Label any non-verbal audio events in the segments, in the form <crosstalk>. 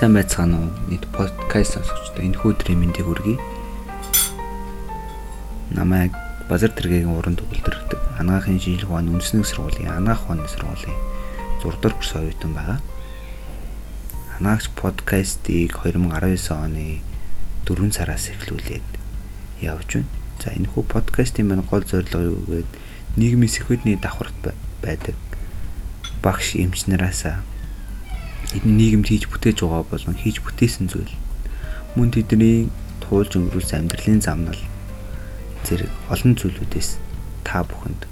Сайн байцгаана уу? Нийт подкаст сонсогчдоо энэ өдрийн мэндийг хүргэе. Намайг Базар тэргийн уран төгөлдөрдөг анагаахын шинжилгээ ухааны үндэсний сургуулийн анагаах ухааны сургуулийн 6 дугаар курс оюутан байгаа. Анаагч подкастыг 2019 оны 4 сараас эхлүүлээд явж байна. За энэ хүү подкастын маань гол зорилго юу гэвэл нийгмийн сэхвэдний давхарт байдаг багш эмч энэ нийгэмд хийж бүтээж байгаа болон хийж бүтээсэн зүйл мөн тэдний туулж өнгөрүүлсэн амьдралын замнал зэрэг олон зүйлүүдээс та бүхэнд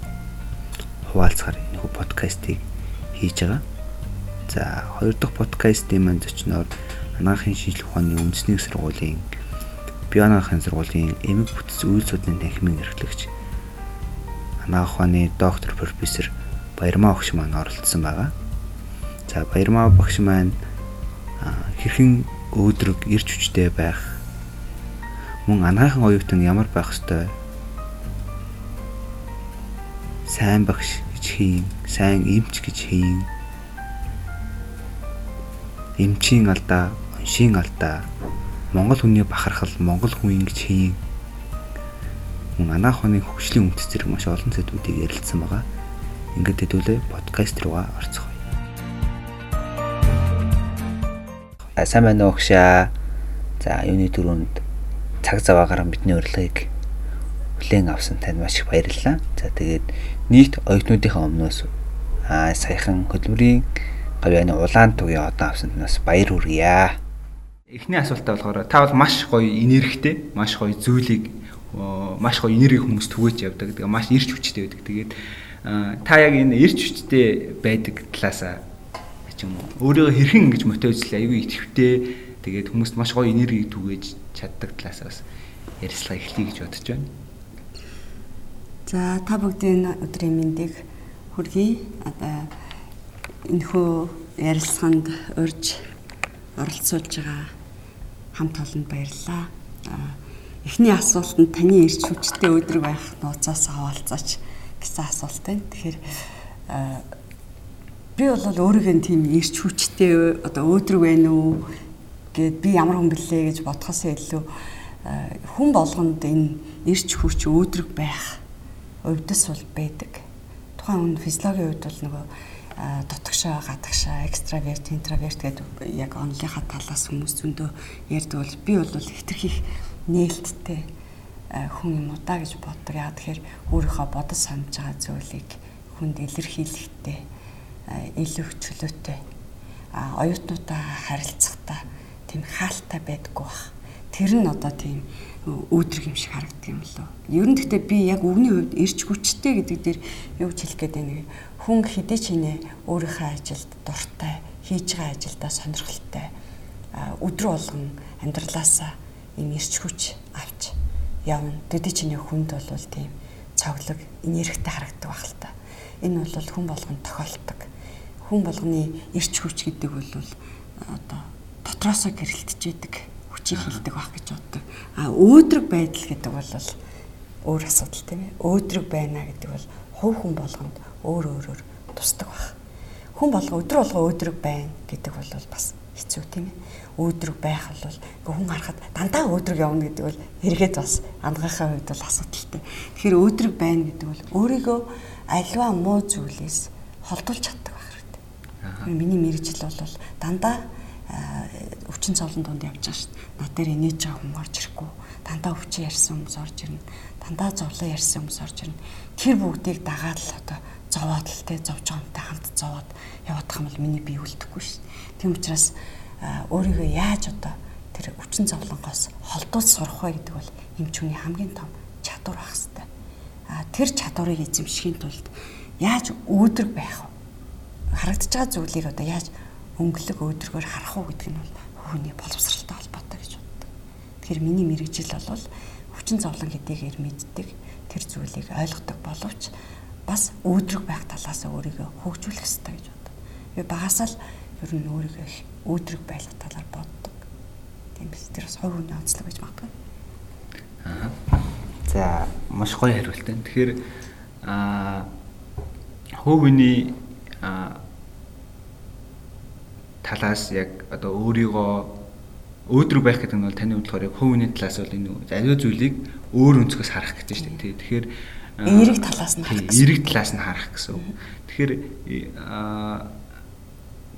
хуваалцахаар энэ подкастыг хийж байгаа. За хоёр дахь подкастын маань зочноор анагаахын шинжилгээ ухааны үндэсний сургуулийн биоанагаахын сургуулийн эмэг бүтц үйл судлалын танхимын эрхлэгч анагаах ухааны доктор профессор Баярмаа огш маань оролцсон байгаа. За Баярмаа багш маань. Хэрхэн өөдрөг ирч хүчтэй байх? Мөн анагаахын оюутан ямар байх ёстой? Сайн багш гэж хийн сайн эмч гэж хийн. Эмчийн алдаа уншийн алдаа. Монгол хүний бахархал монгол хүн ингэж хийн. Мөн анагаах ухааны хөгжлийн үндэс зэрэг маш олон зүйлүүдийг ярилцсан байгаа. Ингээд хэдүүлээ подкаст руугаа орцгоо. Сайн байна уу гшаа. За юуны төрөнд цаг зав агаар бидний урилгыг хүлээн авсан танд маш их баярлалаа. За тэгээд нийт оюутнуудынхаа өмнөөс аа саяхан хөдөлмөрийн гавьяаны улаан тугийн одоо авсанд бас баяр хүргье. Эхний асуултаа болохоор та бол маш гоё энергитэй, маш гоё зүйлийг маш гоё энерги хүмүүс түгэж явдаг. Тэгээ маш ирч хүчтэй байдаг. Тэгээд та яг энэ ирч хүчтэй байдаг талаасаа ч юм уу өөрийгөө хэрхэн ингэж мотивацлаа айгүй итгэвтэй тэгээд хүмүүст маш гоё энерги түгээж чаддаг талаас бас ярилцлага эхлэе гэж бодож байна. За та бүгдийн өдрийн мэндийг хүргэе. Одоо энэхүү ярилцлаганд урьж оролцуулж байгаа хамт олонд баярлалаа. Эхний асуулт нь таны ирч хүчтэй өдрөг байх нууцаас хаваалцаач гэсэн асуулт байна. Тэгэхээр би бол өөрийгөө тийм ирч хүчтэй одоо өөдрөг байна уу гэд би ямар хүн бэлээ гэж бодхоос илүү хүн болгонд энэ ирч хүч өөдрөг байх өвдөс бол байдаг. Тухайн хүн физиологийн хувьд бол нөгөө дотгошоо, гадагшаа, экстраверт, интроверт гэдэг яг онлынхаа талаас хүмүүс зөндөө ярьдаг бол би бол хитрхих нээлттэй хүн юм уу да гэж боддог. Яа тэгэхээр өөрийнхөө бодож санаж байгаа зүйлийг хүнд илэрхийлэхтэй илүү чөлөөтэй а оюутнуудаа харилцахдаа тийм хаалттай байдаггүй бах. Тэр нь одоо тийм өөдрөг юм шиг харагддаг юм лөө. Ер нь гэхдээ би яг өвгний хувьд эрч хүчтэй гэдэг дээр юу ч хэлэх гээд байна. Хүн хідээ чинээ өөрийнхөө ажилд дуртай, хийж байгаа ажилдаа сонирхолтой өдрө болгон амьдралаасаа юм эрч хүч авч явна. Төдий чиний хүнд бол тийм цоглог, энергитэй харагддаг байх л та. Энэ бол хүн болгонд тохиолддог хүн болгоны эрч хүч гэдэг бол одоо дотроосоо гэрэлтэж идэг хүчийг хилдэг байх гэж боддог. А өөдрөг байдал гэдэг бол өөр асуудал тийм ээ. Өөдрөг байна гэдэг бол хувь хүн болгонд өөр өөрөөр тусдаг байх. Хүн болго өдөр болго өөдрөг байна гэдэг бол бас хэцүү тийм ээ. Өөдрөг байх бол хүн харахад дандаа өөдрөг явна гэдэг бол эргээд бас андгаахаа хувьд бол асуудалтай. Тэгэхээр өөдрөг байна гэдэг бол өөрийгөө альва муу зүйлээс холдуулж чаддаг Миний мэрэгжил бол дандаа өвчин цовлон донд явж байгаа шүү дээ. Над дээр инээж байгаа хүн орж ирэхгүй. Дандаа өвчин ярьсан хүмүүс орж ирнэ. Дандаа зовлон ярьсан хүмүүс орж ирнэ. Тэр бүгдийг дагаад л одоо зовоод л те зовж байгаатай хамт зовоод явах юм бол миний бие үлдэхгүй шүү дээ. Тийм учраас өөрийгөө яаж одоо тэр өвчин зовлонгоос холдуулж сурах вэ гэдэг бол эмчүүний хамгийн том чадвар байх хэрэгтэй. А тэр чадварыг эзэмшихийн тулд яаж өөдрөг байх вэ? Харагдаж байгаа зүйлийг одоо яаж өнгөлөг өөдрөгөөр харах уу гэдэг нь бол хүний боловсралтай холбоотой гэж боддог. Тэгэхээр миний мэрэгжил бол хүчин зовлон хэдийгээр мэддэг тэр зүйлийг ойлгодог боловч бас өөдрөг байх талаас өөрийгөө хөгжүүлэх хэрэгтэй гэж боддог. Би багасаа л ер нь өөрийгөө их өөдрөг байх талаар боддог. Тийм биз тэр бас хувь хүний онцлог гэж магадгүй. Аа. За маш гоё хариулт байна. Тэгэхээр аа хувь хүний та талаас яг одоо өөрийгөө өөдрөг байх гэдэг нь бол таны хувьд болохоор яг хувийн талаас бол энэ аливаа зүйлийг өөр өнцгөөс харах гэдэг чинь тийм. Тэгэхээр эерэг талаас нь харах гэсэн. Эерэг талаас нь харах гэсэн. Тэгэхээр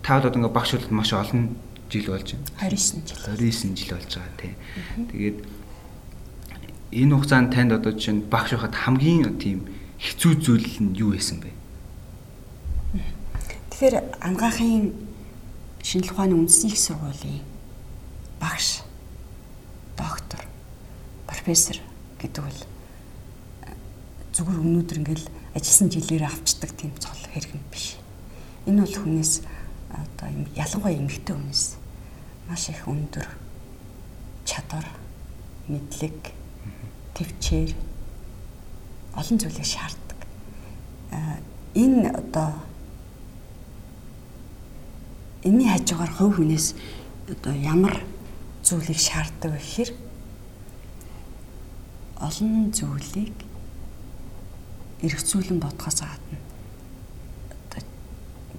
та бол ингээ багш болоод маш олон жил болж байна. 29 жил. 29 жил болж байгаа тийм. Тэгээд энэ хугацаанд танд одоо жишээ нь багш байхад хамгийн тийм хэцүү зүйл нь юу байсан бэ? Тэгэхээр ангаахын шинжилгээ ухааны үндэсний их сургуулийн багш, доктор, профессор гэдэг бол зүгээр өнөөдөр ингээл ажилласан жилээр авчдаг тийм цол хэрэг юм биш. Энэ бол хүнээс одоо юм ялангуяа эмэгтэй хүнээс маш их өндөр чадвар, мэдлэг, төвчээр олон зүйлийг шаарддаг. Энэ одоо энэний хажуугаар хувь хүнээс одоо ямар зүйлийг шаарддаг гэхээр олон зүйлийг эргцүүлэн бодохоос гадна одоо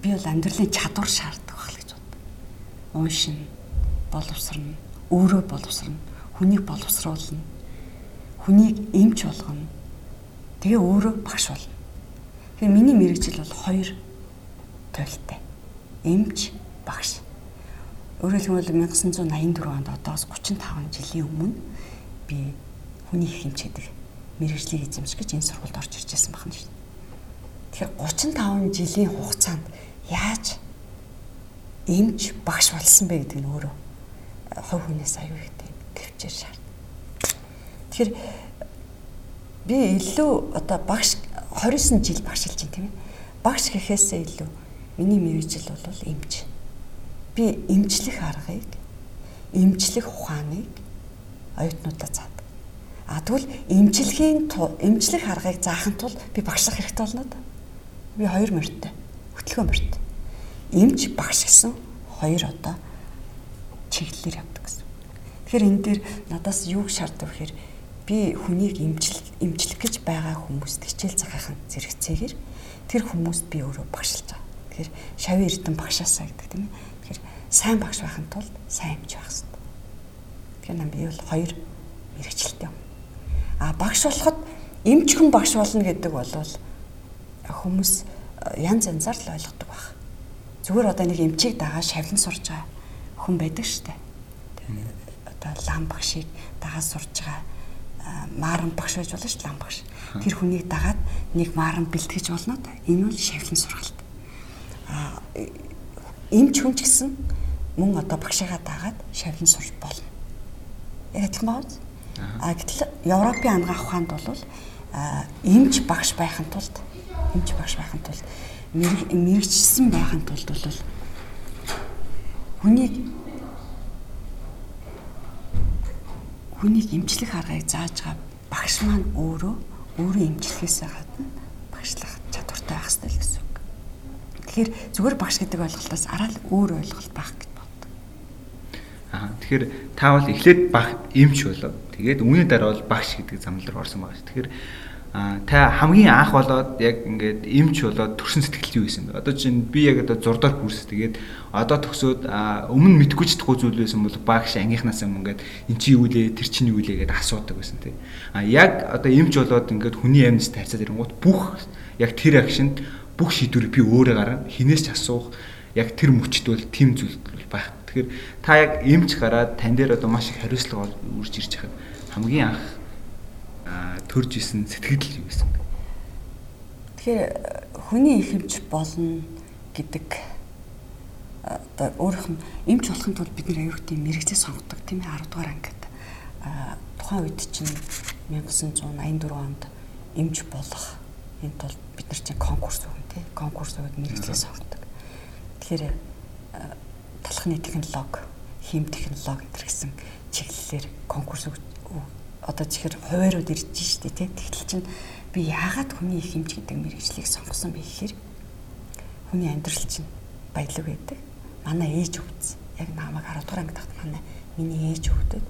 би бол амьдралын чадвар шаарддаг байх гэж бод. Уушин боловсрно, өөрөө боловсрно, хүнийг боловсруулна, хүнийг эмч болгоно. Тэгээ өөрөө багш болно. Тэгэхээр миний мэрэгжил бол хоёр туйлтай. Эмч, багш. Өөрөөр хэлбэл 1984 онд одоос 35 жилийн өмнө би хүний хэмжээдэг мэрэгжлийг эзэмших гэж энэ сургуульд орж ирж байсан байна шүү дээ. Тэгэхээр 35 жилийн хугацаанд яаж эмч багш болсон бэ гэдэг нь өөрөө хувь хүнээс аюу ихтэй төвчээр шаард. Тэгэхээр би илүү одоо багш 29 жил багшилж байна тийм ээ. Багш гэхээсээ илүү миний мэрэгжил бол эмч. Би эмчлэх аргыг, эмчлэх ухааныг оюутнуудад заадаг. А тэгвэл эмчилгээний эмчлэх аргыг заахын тулд би багшлах хэрэгтэй болно да. Би хоёр морьтой. Хөтөлгөөн морьтой. Эмч багш гэсэн хоёр одоо чиглэлээр явдаг гэсэн. Тэгэхээр энэ дээр надаас юу шаарддаг вэхээр би хүнийг эмчил эмчлэх гэж байгаа хүмүүст хичээл цагаахын зэрэгцээгээр тэр хүмүүст би өөрөө багшилж байгаа. Тэгэхээр шавь эрдэн багшаасаа гэдэг тийм ээ. Сайн багш байхын тулд сайн эмч байх хэрэгтэй. Тэгэхээр нам би бол хоёр мэрэгчлээ юм. А багш болоход эмч хүн багш болно гэдэг бол хүмүүс э, янз янзаар л ойлгодог баг. Зүгээр одоо нэг эмчийг дагаа шавлан сурж байгаа хүн байдаг штэ. Одоо лам багшийг дагаа сурж байгаа э, мааран багш байж болно шүү лам багш. Тэр хүнийг дагаад нэг мааран бэлтгэж болно да. Энэ бол шавлан сургалт. А эмч хүн ч гэсэн мөн одоо багшигаа дагаад шавлан сурч болно. Яг адилхан байна. А гэтэл Европын ангаах ухаанд бол эмч багш байхын тулд эмч багш байхын тулд мэрэгчсэн байхын тулд бол хүнийг хүнийг эмчлэх аргыг зааж байгаа багш маань өөрөө өөрөө эмчлэхээс гадна багшлах чадвартай байх хэрэгтэй гэсэн үг. Тэгэхээр зүгээр багш гэдэг ойлголтоос арай л өөр ойлголт байх гэж. Аа тэгэхээр та бол эхлээд баг эмч болоо Тэгээд үүний дараа бол багш гэдэг замнал руу орсон байгаа ш. Тэгэхээр а та хамгийн анх болоод яг ингээд эмч болоод төрсэн сэтгэл юу байсан бэ? Одоо чинь би яг одоо зурдаар хүрс тэгээд одоо төгсөөд өмнө мэдгүй ч чадахгүй зүйл байсан бол багш ангийнхнаас юм ингээд эн чи юу лээ тэр чинь юу лээ гэдээ асуудаг байсан тий. А яг одоо эмч болоод ингээд хүний амьд тайцаад ирэнгүүт бүх яг тэр акшнд бүх шийдвэрийг би өөрөө гараа хинээс ч асуух яг тэр мөчд бол тийм зүйл Тэгэхээр та яг эмч гараад тань дээр одоо маш их хариуцлага үрж ирж хахад хамгийн анх төрж исэн сэтгэл байсан бэ? Тэгэхээр хүний их эмч болно гэдэг одоо өөрөх нь эмч болохын тулд бид нэр аюултай мэрэгцээ сонгодог тийм ээ 10 дугаар ангид. Тухайн үед чинь 1984 онд эмч болох энэ тул бид нар чинь конкурс өгөн тий конкурс өгöd мэрэгцээ сонгодог. Тэгэхээр талхны технологи, хим технологи гэсэн чиглэлээр конкурс одоо чихэр хуваарууд ирж штэ тий. Тэгтэл чинь би яагаад хүний их хэмж гэдэг мэрэгжлийг сонгосон бэ гэхээр хүний амьдрал чинь баялаг байдаг. Манай ээж өвдсөн. Яг намайг 10 дугаар анги тахт манай миний ээж өвдөд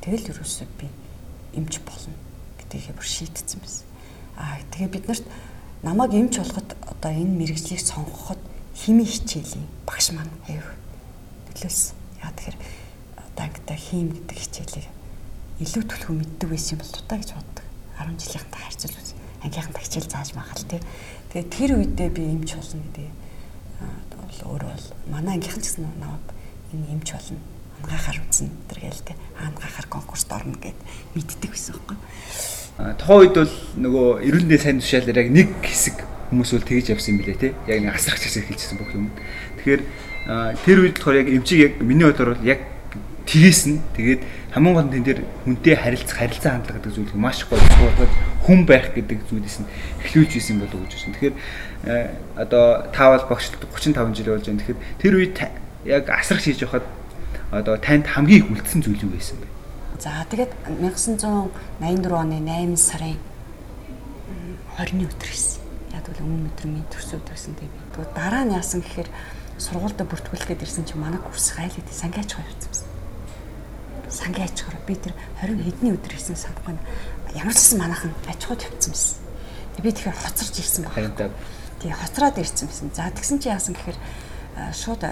тэгэл юусоо би эмч болно гэдгийг бүр шийтсэн байсан. Аа тэгээ бид нарт намайг эмч болоход одоо энэ мэрэгжлийг сонгоход хими хичээлийн багш маань аяг нөлөөлсөн. Яа тэгэхээр одоо ангитай хийм гэдэг хичээлийг илүү төлхөө мэддэг байсан юм бол тутаа гэж боддог. 10 жилийнхэнтэй харьцуулж үз. Ангийнхантай хичээл зааж магаал тий. Тэгээд тэр үедээ би эмч болно гэдэг бол өөрөө бол манай ангийнхан ч гэсэн наваад энэ эмч болно ангахаар үзнэ тэр гээл те ангахаар конкурст орно гэд мэддэг байсан байхгүй. Тухайн үед бол нөгөө эрүүл мэндийн сайн тушаалаар яг нэг хэсэг хүмүүс бол тэгж явсан юм билээ те. Яг нэг асрах хэсэг хэлчихсэн бүх юм. Тэгэхээр тэр үед болохоор яг эмчиг яг миний бодлоор бол яг тгийсэн. Тэгээд хамгийн гол нь тэн дээр хүнтэй харилцах, харилцаа хандлага гэдэг зүйлийг маш гоё суулгаж хүн байх гэдэг зүйлээс нь эхлүүлж исэн болов уу гэж байна. Тэгэхээр одоо таавал багш 35 жил болж байна. Тэгэхээр тэр үед яг асрах хийж явахад одоо танд хамгийн их үлдсэн зүйл юу байсан бэ? За тэгээд 1984 оны 8 сарын 20-ны өдөр гэсэн. Бол өмнө төрсөн өдөр гэсэн тийм. Тэгвэл дараа нь яасан гэхээр сургуультай бүртгүүлэхэд ирсэн чинь манай курс хайлт сангиач явуулсан байсан. Сангиач хараа би тэр 20 хэдний өдөр ирсэн санахгүй ямар ч гэсэн манайхан аж ахуйд явцсан байсан. Тэг би тэгэхээр хоцорч ирсэн байна. Тий хоцроод ирсэн байсан. За тэгсэн чи яасан гэхээр шууд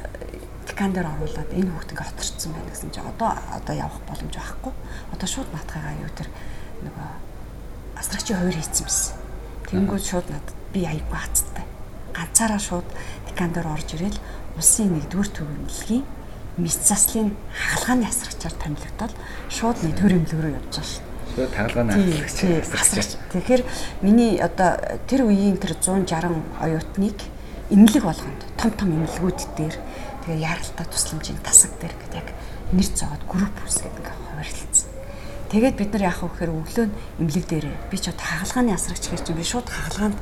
скандер оруулаад энэ хүүхд ингээ хоцорчсон байна гэсэн чи одоо одоо явах боломж байхгүй. Одоо шууд наатахыгаа юу тэр нөгөө астрагчийн хувир хийцэн байсан. Тэнгүүд шууд надад би аягүй хацтай. Ганцаараа шууд скандер орж ирэл улсын нэгдүгээр төвөмлөгийн мэс заслын хаалгааны асрагчаар томилогдоод шууд нэг төрөмлөг рүү явж байгаа шээ. Тагалгааны асрагч. Тэгэхээр миний одоо тэр үеийн тэр 160 оюутныг имлэг болгонд том том имлэгүүд дээр Тэгээ яралтай тусламжийн тасаг дээр гэдэг яг нэр зовоод групп үсгээд ингээ хуваарлцсан. Тэгээд бид нар яах вэ гэхээр өглөө нь имлэг дээрээ би ч одоо хагалгааны асрагч гэж би шууд хагалгаанд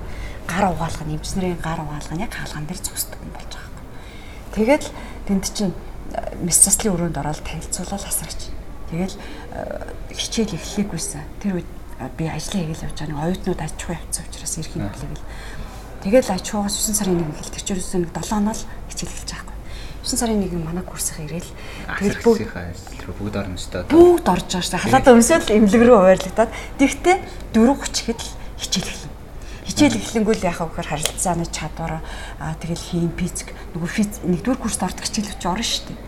гар угаалгах нь эмчнэрийн гар угаалгах нь яг хагалгаан дээр зогсдог юм болж байгаа юм. Тэгээд тэнд чинь э, мис заслын өрөөнд ороод танилцуулаад асрагч. Тэгэл э, хичээл эхлэхгүйсэн. Тэр үед э, би ажлаа хийгээл явж байгаа нэг оюутнууд аж ахуй явцсан учраас ирэх юм билээ гэл. Тэгэл аж ахуйгаас 9 сарын 1 хэл тэр чинь 7 хоног хичээл эхэлж байгаа 9 сарын 1 манай курсыг ирээл тэгэл бүгд бүгд орно шүү дээ. Бүгд орж байгаа шүү дээ. Халаадаа өмсөөл имлэг рүү хуваарлагдаад тэгтээ 4:30 хэд л хичээл эхэлнэ. Хичээл эхлэнгүүл яхаа гэхээр харилцааны чадвар аа тэгэл хийм физик нөгөө физ нэгдүгээр курст ордог хичээлч орно шүү дээ.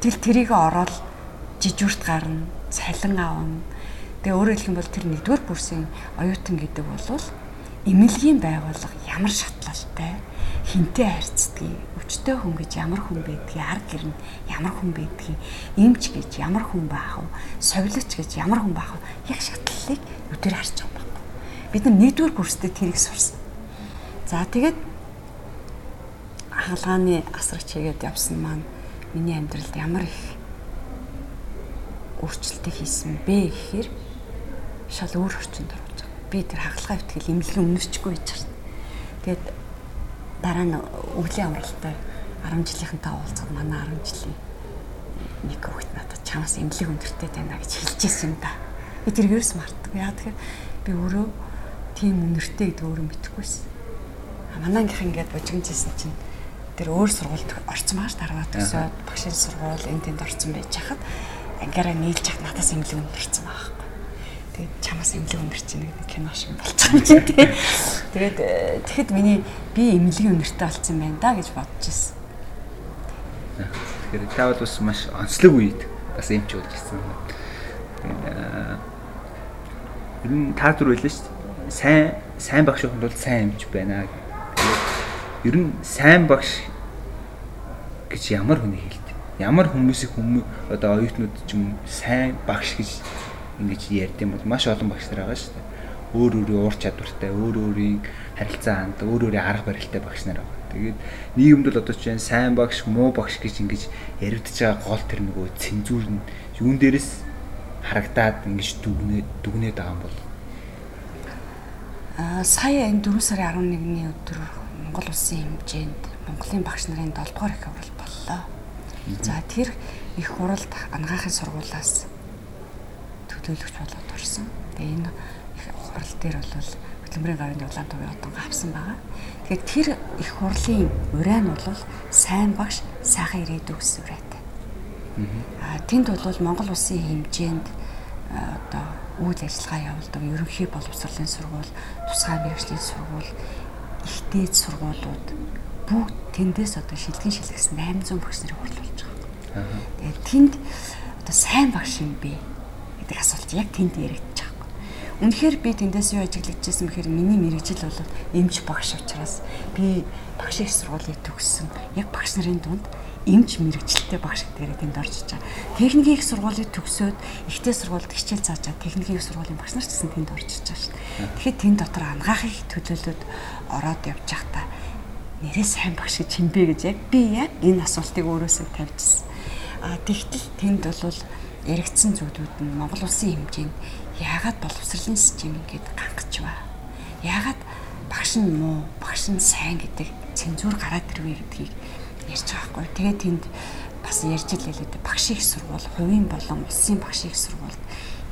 Тэгэл тэрийг ороод жижүүрт гарна, цалин аавна. Тэгээ өөрөөр хэлэх юм бол тэр нэгдүгээр курсын оюутан гэдэг бол эмнэлгийн байгууллага ямар шатлалтай хинтээ харьцдаг өвчтөе хүн гэж ямар хүн байдгийг арга гэрн ямар хүн байдгийг эмч гэж ямар хүн байх вэ совилоч гэж ямар хүн байх вэ яг шатлалыг өдөр харж бид нар нэгдүгээр курстэй тэрийг сурсан за тэгээд хаалгааны асрагч хийгээд явсан маань миний амьдралд ямар их өөрчлөлтийг хийсэн бэ гэхээр шал өөр орчинд орж байгаа. Би тэр хагалгаа ихтгэл имлэг өмнөсчгүй гэж байна. Тэгээд дараа нь өвлийн амралтай 10 жилийнхэнтэй уулзаад манай 10 жилийн нэг хүүхэд надад чамаас эмнэлэг өндөртэй байна гэж хэлчихсэн юм да. Би тэр ерөөс мартдаг. Яа тэгэхээр би өөрөө тийм өнөртэй гэдэг өөрөө мэдэхгүйсэн. Манай ангийнх ингээд бужигнжсэн чинь тэр өөр сургуульд орцсон маш дараад төсөөд багшийн сургууль энэ тэнд орцсон байж хахад ангаараа нийлж хат надаас эмнэлэг өндөрсөн байгаа Тэгээд чамаас эмнэлэг өнөрч ийн гэдэг кино шиг болчих юм чинь тий. Тэгээд э, тэгэхэд миний би эмнэлгийн өнөртэй болсон байна да гэж бодож ирсэн. Тэгэхээр та бол бас маш онцлог үед бас эмч болж ирсэн. Тэгээд ер нь та зүр байлаа шүү дээ. Сайн сайн багш байхын тулд сайн эмч байна. Ер нь сайн багш гэж ямар хүний хэлдэг? Ямар хүмүүсийг хүмүүс одоо оюутнууд ч юм сайн багш гэж ингэж ярьд юм бол маш олон багш нар байгаа шүү дээ. Өөр өөрийн уур чадвартай, өөр өөрийн харилцаа хандлага, өөр өөрийн арга барилтай багш нар байгаа. Тэгээд нийгэмд бол одоо чинь сайн багш, муу багш гэж ингэж яригдж байгаа гол тэр нөгөө цензур нь юун дээрээс харагдаад ингэж дүгнээд дүгнээд байгаа юм бол сая энэ 4 сарын 11-ний өдөр Монгол улсын хэмжээнд Монголын багш нарын 7 дугаар их хурал боллоо. За тэр их хуралд ангаахын сургуулаас төлөөлөгч болоод орсон. Тэгээ энэ хурал дээр бол хөтөлмөрийн гавьяаны улаан тувын одон авсан байгаа. Тэгэхээр тэр их хурлын урай нь бол сайн багш, сайхан ирээдүй гэсэн урайтай. Аа тэнд бол Монгол улсын хэмжээнд одоо үйл ажиллагаа явуулдаг ерөнхий боловсролын сургууль, тусгай мэрэгжлийн сургууль, ихтэй сургуулиуд бүгд тэндээс одоо шилдэгэн шилгэсэн 800 багш нарыг хурдлуулж байгаа. Тэгээд тэнд одоо сайн багш юм бэ гэдэг асуулт яг тэнд яригдчих. Үнэхээр би тэндээс юу ажиглагдчихсэн бэхээр миний мэрэгжил бол эмч багш учраас би багшийн сургуулийг төгссөн. Яг багш нарын дунд эмч мэрэгчлээ багш гэдгээр тэнд орж ичаа. Техникийн их сургуулийг төгсөөд ихтэй сургуульд хичээл зааж байгаа техникийн их сургуулийн багш нар ч гэсэн тэнд орж ичаа шүү дээ. Тэгэхээр тэнд дотор ангаахыг төлөөлөд ороод явж байхдаа нэрээ сайн багш гэж хинбэ гэж яг би яг энэ асуултыг өөрөөсөө тавьчихсан. А тэгтэл тэнд бол яригдсан зүйлүүд нь Монгол улсын хэмжээнд яагаад боловсролын систем ингээд гангаж ба? Яагаад багш нь муу, багш нь сайн гэдэг цензуур гараад ирвэ гэдгийг ярьж байгаа хгүй. Тэгээд тэнд бас ярьж л хэлээд багш их сургууль, хувийн болон улсын багш их сургуульд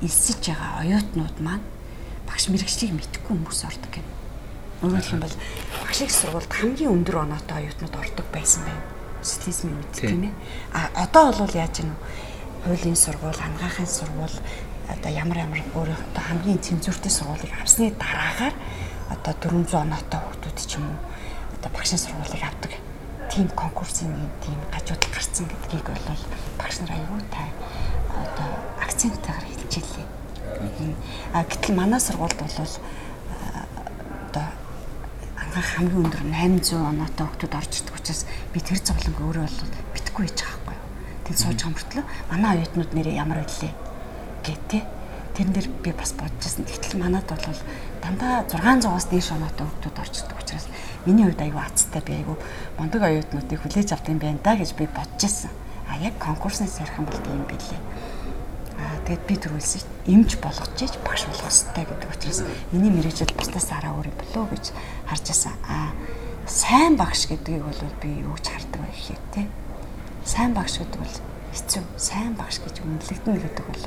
элсэж байгаа оюутнууд маань багш мэрэгчлийг мэдхгүй хүмүүс ордог гэнэ. Өөрөөр хэлбэл багш их сургуульд хамгийн өндөр оноотой оюутнууд ордог байсан байна. Социализмын үед тийм ээ. А одоо бол яаж юм хуулийн сургууль, хангаахын сургууль одоо ямар ямар өөр одоо хамгийн цензуртэй сургуулийг авсны дараагаар одоо 400 оноотой хүмүүс ч юм уу одоо багшийн сургуулийг авдаг тийм конкурсын тийм гажуудал гарцсан гэдгийг бол багш нар аюул тай одоо акценттайгаар хэлчихлээ. А гэтэл манай сургуульд бол одоо анхаа хамгийн өндөр 800 оноотой хүмүүс орж ирдэг учраас би тэр зовлонг өөрөө бол битггүй хийж байгаа байхгүй юу. Тэнд сууж мөртлөө манай оюутнууд нэрээ ямар байлээ гэдэг тэрэн дээр би бас бодчихсон. Гэтэл манад бол дандаа 600-аас дээш оноотой хүмүүс орчдөг учраас миний хувьд аюу азтай би аюу мундаг оюутнуудыг хүлээж авдаг юм байна да гэж би бодож ирсэн. А яг конкурснаас ярих юм бол тийм билээ. А тэгэд би төрүүлсэн эмч болгож ич багш болох хэрэгтэй гэдэг учраас миний мэрэгжил бусдаас араа өөр болоо гэж харж ирсэн. А сайн багш гэдгийг бол би юу ч хардаг байх хэрэг тий. Сайн багш гэдэг бол хэцүү. Сайн багш гэж үнэлэгдэнэ гэдэг бол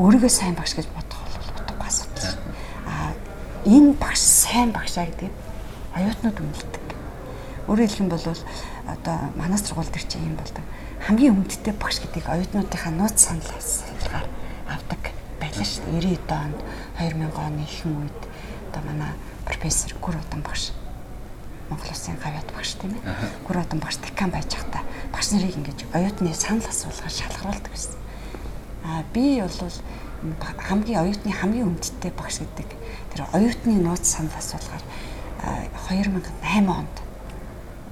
өөрийгөө сайн багш гэж бодох бол утгагүй асуудал. А энэ багш сайн багшаа гэдэг оюутнууд үнэлдэг. Өөрөөр хэлэх юм бол одоо манай сургууль дээр чинь юм болдог. Хамгийн хүндтэй багш гэдгийг оюутнуудынхаа нууц санал асуулгаар авдаг байлаа шүү дээ. 90 онд 2000 оны ихэнх үед одоо манай профессор Гүр Удан багш Монгол Улсын гавьяд багш тийм ээ. Гүр Удан багш декан байж байхдаа багш нарыг ингэж оюутны санал асуулгаар шалгаруулдаг байсан. А би бол хамгийн оюутны хамгийн хүндтэй багш гэдэг тэр оюутны нууц санал асуулгаар 2008 онд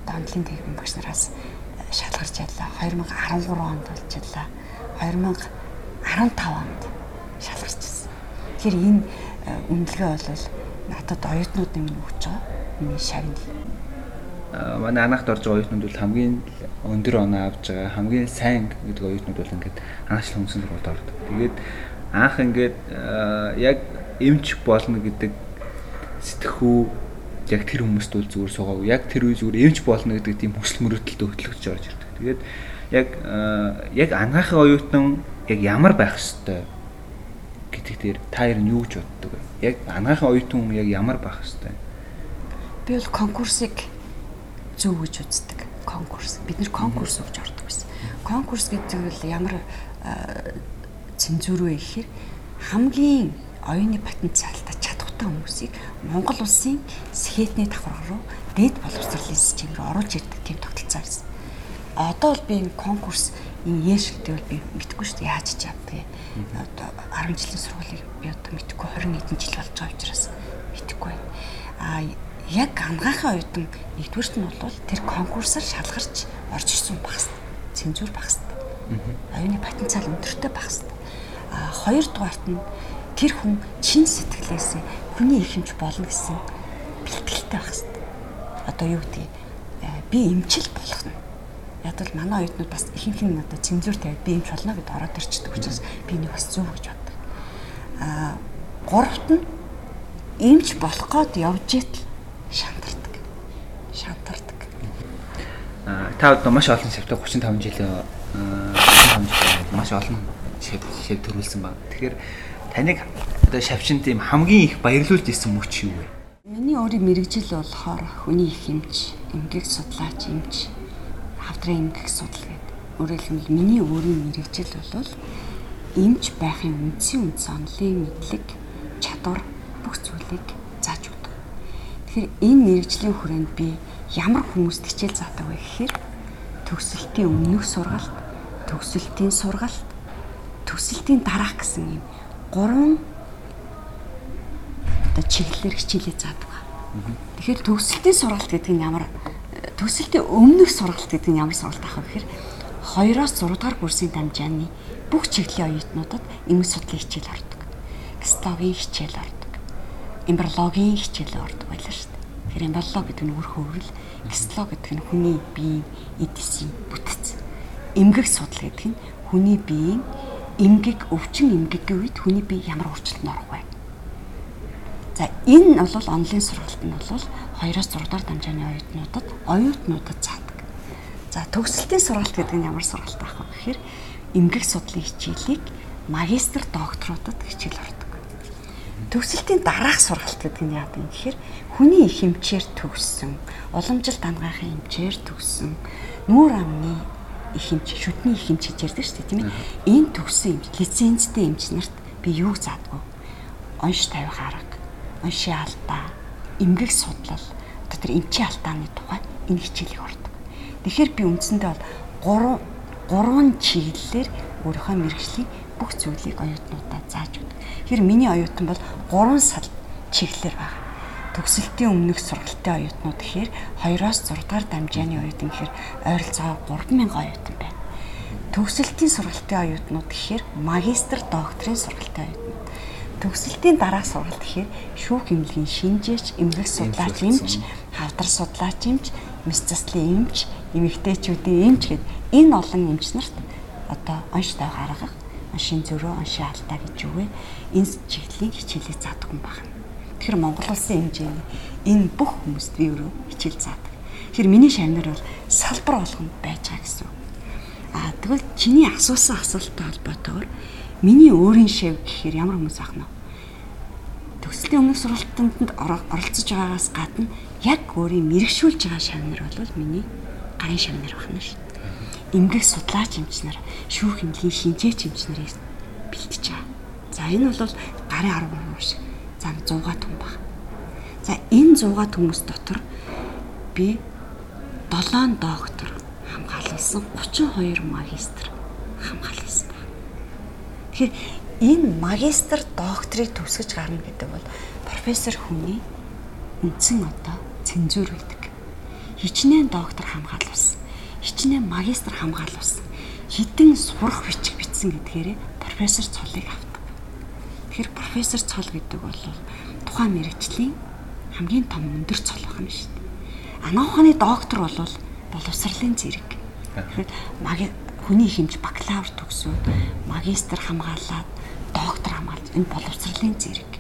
дондлын техникийн багш нараас шалгарч яллаа. 2013 онд болж яллаа. 2015 онд шалгарч ирсэн. Тэгэхээр энэ үнэлгээ бол надад оюутнууд юм өгч байгаа. Миний шавны манай анахт орж байгаа оюутнууд бол хамгийн өндөр оноо авж байгаа хамгийн сайн гэдэг оюутнууд бол ингээд анаачлал хүнсэн сургуульд ордог. Тэгээд анх ингээд яг эмч болно гэдэг сэтгхүү яг тэр хүмүүст бол зүгээр суугаагүй. Яг тэр үе зүгээр эмч болно гэдэг тийм хүсэл мөрөөдөлтөд хөтлөгч орж ирдэг. Тэгээд яг яг ангаахын оюутан яг ямар байх ёстой гэдэг дээр та ер нь юу гэж боддог вэ? Яг ангаахын оюутан яг ямар байх ёстой? Би бол конкурсыг зөв гэж үздэг. Конкурс. Бид нэр конкурс өгч ордог гэсэн. Конкурс гэдэг нь ямар цензур вэ гэхээр хамгийн оюуны потенциалтай чадвартай хүмүүсийг Монгол улсын сэхэтний давхар руу дээд боловсролын систем рүү оруулж ирдэг тийм тогтолцоо байсан. Одоо бол би энэ конкурс энэ яшигтэй бол би мэдгүй шүү дээ яаж ч явдаг. Одоо 10 жилийн сургуулийг би одоо мэдгүй 20 хэдэн жил болж байгаа учраас мэдгүй байна. А яг ангаахын оюутан нэгдүгüрт нь бол тэр конкурсаар шалгарч орж ирсэн багс. Цензур багс. Оюуны потенциал өндөртэй багс. А хоёрдугаарт нь тэр хүн чин сэтгэлээсээ хүний эрхэмж болно гэсэн бэлтгэлтэй байх хэрэгтэй. Одоо юу гэдэг би эмчил болох нь. Яг л манай оюутнууд бас ихэнх нь одоо цензур тавиад би эмч болно гэдээ ороод ирчдэг учраас би нэг бас зөв гэж боддог. Аа гуравт нь эмч болох гээд явж итэл шантардаг. Шантардаг. Аа та одоо маш олон шавтай 35 жилийн 35 жил маш олон шав шав төрүүлсэн баг. Тэгэхээр таныг одоо шавчин тийм хамгийн их баярлуулж исэн мөч юу вэ? Миний өөрийн мэрэгжил болохоор хүний их эмч, эмгэг судлаач эмч, хавдрын эмгэг судал гэдэг. Өөрөөр хэлбэл миний өөрийн мэрэгжил бол эмч байхын үндсэн үндс онлын мэдлэг, чадвар бүх зүйлийг зааж өгдөг. Тэгэхээр энэ мэрэгжлийн хүрээнд би ямар хүмүүст хичээл заадаг вэ гэхээр төгсөлтийн өмнөх сургалт, төгсөлтийн сургалт, төгсөлтийн дараах гэсэн юм гурван одоо чиглэлээр хичээлээ заадаг. Тэгэхээр төгсөлтийн сургалт гэдэг нь ямар төгсөлтийн өмнөх сургалт гэдэг нь ямар сургалт ах вэ гэхээр 2-оос 6 дугаар курсын дамжааны бүх чиглэлийн оюутнуудад эмгэг судлалын хичээл ордог. Гистологийн хичээл ордог. Эмбриологийн хичээл ордог байлаа шүү дээ. Тэгэхээр эмбриолог гэдэг нь өөр хөврөл, гистолог гэдэг нь хүний биеийн эдисийн бүтэц. Эмгэг судлал гэдэг нь хүний биеийн эмгэг өвчин эмгэгийн үед хүний бие ямар өөрчлөлтөнд орох вэ? За энэ бол онлайн сургалт нь бол 2-оос 6 дахь дамжааны оюутнуудад оюутнуудад цаадаг. За төгсөлтийн сургалт гэдэг нь ямар сургалт байх вэ гэхээр эмгэг судлалын хичээлийг магистр докторуудад хичээл ордог. Төгсөлтийн дараах сургалт гэдэг нь яадаг юм гэхээр хүний их хэмжээр төгссөн, уламжил дангаахын хэмжээр төгссөн, нүүр амны их хэмжээ, шүдний их хэмжээ гэж ярьдаг шүү дээ, тийм ээ. Энэ төгссөн лицензтэй эмч нарт би юу заадгүй? Онш тавих арга уншийн алдаа, эмгэг судлал, одоо тэр эмчийн алдааны тухай энэ хичээлийг ордог. Тэгэхээр би үндсэндээ бол 3 3 чиглэлээр өөрийнхөө мэрэгжлийн бүх зүйлийг оюутнуудад зааж өгдөг. Тэгэхээр миний оюутан бол 3 сал чиглэлээр байна. Төгсөлтийн өмнөх сургалтын оюутнууд гэхээр 2-оос 6 дугаар дамжааны оюутан гэхээр ойролцоогоор 3000 оюутан байна. Төгсөлтийн сургалтын оюутнууд гэхээр магистр, докторийн сургалтын оюутан төгсөлтийн дараах сургалт гэхээр шүүх эмнэлгийн шинжээч, эмгэг судлаач эмч, хавдар судлаач эмч, мэс заслын эмч, эмэгтэйчүүдийн эмч гэд энэ олон эмч нарт одоо онш тав гаргах, оншийн зөрөө, оншийн алдаа гэж вэ? Энэ чиглэлийн хичээлийг заадаг юм байна. Тэгэхээр Монгол улсын хэмжээний энэ бүх хүмүүст би өөрөө хичээл заадаг. Тэгэхээр миний шавнар бол салбар болгонд байж байгаа гэсэн. Аа тэгвэл чиний асуусан асуулттай холбоотойгоор Миний өөрийн шив гэхээр ямар хүмүүс ах нь вэ? Төгслийн өмнөх сургалтанд оролцож байгаагаас гадна яг өөрийн мэрэгшүүлж байгаа шавнар бол миний гарын шавнар байна шүү. Имгэг судлаач эмчнэр, шүүх эмнэлгийн шинжээч эмчнэрээс бэлтэж байгаа. За энэ бол гарын 13 шиг. За 100 түн баг. За энэ 100 хүмүүс дотор би 7 доктор хамгаалсан 32 магистр хамгаалсан. Тэгэхээр энэ магистр докторийг төгсгөж гарна гэдэг бол профессор хүний үндсэн одоо цензур байдаг. Хичнээн доктор хамгаалуулсан. Хичнээн магистр хамгаалуулсан. Хідэн сурах бичих бичсэн гэдгээрээ профессор цолыг авдаг. Тэгэхээр профессор цол гэдэг бол тухайн мэрэгжлийн хамгийн том өндөр цол байх юм шүү дээ. Анауханы доктор бол боловсролын зэрэг. Тэгэхээр хүний хэмж бакалавр төгсөөд магистр хамгаалаад доктор хамгаалж энэ боловсролын зэрэг.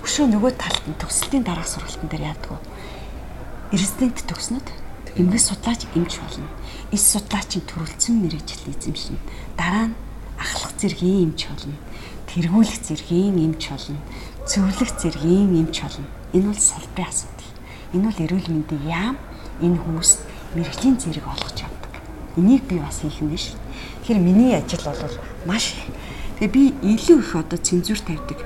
Өшөө нөгөө талд нь төгсөлтийн дараах сургалтын дээр яадаг вэ? Резидент төгснөд эмгэг судлаач эмч болно. Эс судлаачийн төрөлцсөн мэрэгжил эзэмшнэ. Дараа нь ахлах зэргийн эмч болно. Тэргүүлэх зэргийн эмч болно. Цэвэрлэх зэргийн эмч болно. Энэ бол салбарын асуудал. Энэ бол эрүүл мэндийн яам энэ хүмүүст мэрэгжлийн зэрэг олгож явна Энийг би бас хийх нь шүү. Тэгэхээр миний ажил бол маш Тэгээ би илүү их одоо цензур тавьдаг.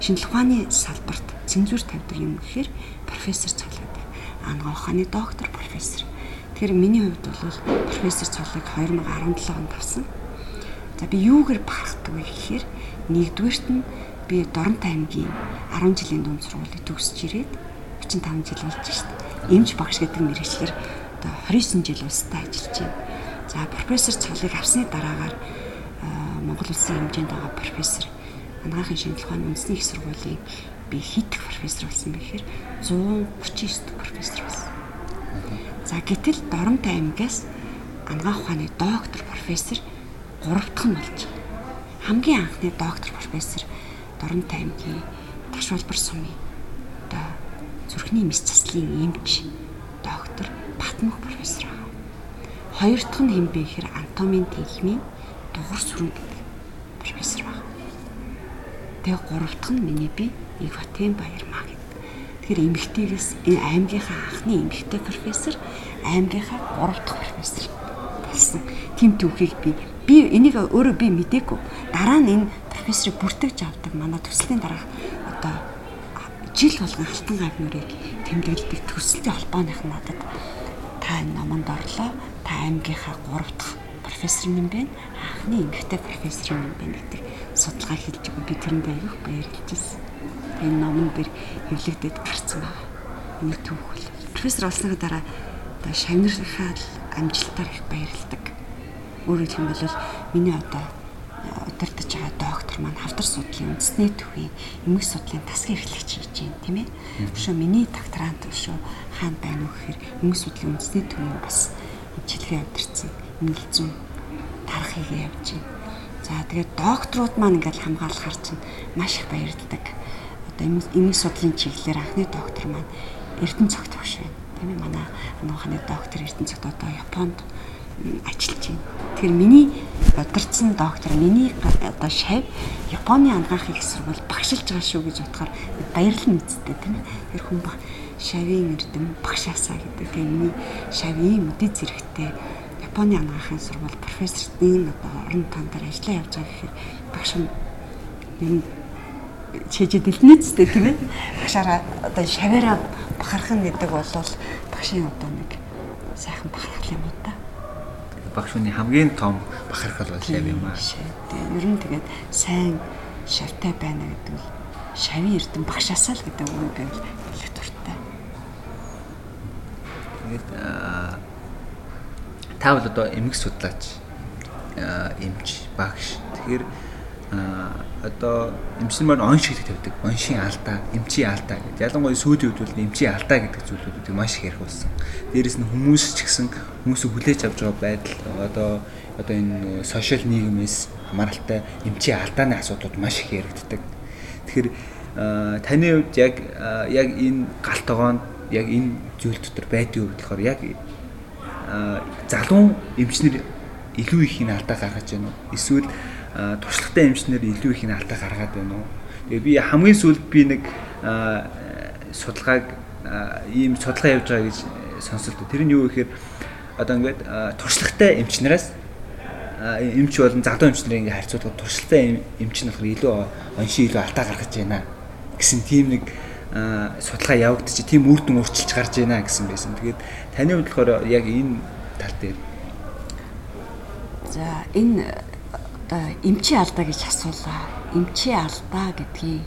Шинжлэх ухааны салбарт цензур тавьдаг юм гэхээр профессор цолгодог. Ангаа ухааны доктор профессор. Тэгэхээр миний хувьд бол профессор цолыг 2017 онд авсан. За би юугээр бахархдаг вэ гэхээр нэгдүгээрт нь би Доронтой аймгийн 10 жилийн дунд сургуулийг төгсөж ирээд 35 жил болж шít. Эмч багш гэдэг мэргэжлэр одоо 29 жил улстай ажиллаж байна. За профессор цалыг авсны дараагаар Монгол улсын хэмжээнд байгаа профессор анагаахын шинжилгээ ухааны үндэсний их сургуулийн би хит профессор болсон бэхээр 139 дэх профессор болсон. За гэтэл Доронтой аймгаас анагаах ухааны доктор профессор 3 дахь нь болж хамгийн анхны доктор профессор Доронтой аймгийн Ташвалбар сумын одоо зүрхний мэс заслын эмч доктор Батмөх профессор Хоёр дахь нь хэн бэ гэхээр анатомийн техникийн дугур сүрэн гэдэг профессор баг. Тэгээ гурав дахь нь миний би Иватен Баярмаа гэдэг. Тэгэхээр эмэгтэйгээс аймгийнхаа анхны эмэгтэй профессор, аймгийнхаа гурав дахь профессор болсон. Тим түүхийг би би энийг өөрөө би мдээгүй. Дараа нь энэ профессорыг бүртгэж авдаг манай төслийн дараах одоо жил болгон алтан гавь нүрийг тэмдэглэдэг төсөлтийн холбооных нь надад та энэ номонд орлоо. Та аймгийнхаа 3 дахь профессор юм байна. Анхны эмэгтэй профессор юм байна гэдэг судалгаа хэлж байгаа. Би тэрэндээ аяг баярлж байна. Энэ номонд бэр хэвлэгдээд гарсан байна. Түүх бол профессор болсны дараа одоо шавнарынхаа амжилтаар их баярлдаг. Өөрөөр хэлбэл миний одоо удирдах байгаа доктор маань хавдар судлалын үндэсний төвийн эмгэг судлалын тасгийн эрхлэгч хийж байна тийм ээ. Өшөө миний докторант өшөө хаана байна вэ гэхээр эмгэг судлалын үндэсний төвийн бас хичээлгээ авдирсан эмгэлзэн тарах хийгээ явж байна. За тэгээд докторууд маань ингээд хамгаалахар чинь маш их баярлдаг. Одоо эмгэг судлалын чиглэлээр анхны доктор маань Эрдэнэ цогт багш байна. Тийм ээ манай анауханы доктор Эрдэнэ цогт одоо Японд ажиллаж байна. Тэгэхээр миний удирдсан доктор миний одоо шав Японы ангаахын их сургууль багшилж байгаа шүү гэж бодохоор баярлал мэдтэй тийм ээ. Тэр хүн баг шавийн эрдэм багшаасаа гэдэг. Тэгээ миний шавийн мэдээ зэрэгтэй Японы ангаахын сургууль профессорын одоо орон тандаар ажиллаа явж байгаа гэхээр багш юм чэжэд дэлнэцтэй тийм ээ. Багшаараа одоо шаваараа бахархан гэдэг бол багшийн одоо нэг сайхан бахархал юм та багш хүний хамгийн том бахархал бол шав юм аа. Тэгээ ер нь тэгээд сайн шавтай байна гэдэг нь шавийн эрдэм багшаасаа л гэдэг үг гэвэл хэлэх дуртай. Тэгээд та бол одоо эмгэг судлаач эмч багш. Тэгэхээр одоо эмчнэр маань он шиг тавьдаг. Оншийн алдаа, эмчийн алдаа гэдэг. Ялангуяа сүүлийн үед бол эмчийн алдаа гэдэг зүйлүүдийг маш их ярих болсон. Дээрэс нь хүмүүс ч гэсэн хүмүүсийг хүлээж авч байгаа байдал одоо одоо энэ сошиал нийгэмээс хамааралтай эмчийн алдааны асуудлууд маш их яригддаг. Тэгэхээр таны хувьд яг яг энэ галт тогоонд яг энэ зүйл дотор байдгийг болохоор яг залуу эмчнэр илүү их энэ алдаа гаргаж байна уу? Эсвэл туршлагатай эмчнэр илүү их алдаа гаргаад байна уу. Тэгээ би хамгийн сүүлд би нэг судалгааг ийм судалгаа явьж байгаа гэж сонсолт. Тэр нь юу гэхээр одоо ингээд туршлагатай эмчнээс эмч болон залуу эмчнэрийг ингээ харьцуулахад туршлагатай эмч нь болохоор илүү оншин илүү алдаа гаргаж байна гэсэн тийм нэг судалгаа явагдчих тийм үр дүн өөрчилж гарч байна гэсэн байсан. Тэгээд таны хувьд болохоор яг энэ тал дээр За энэ эмчийн алдаа гэж асуулаа. Эмчийн алдаа гэдгийг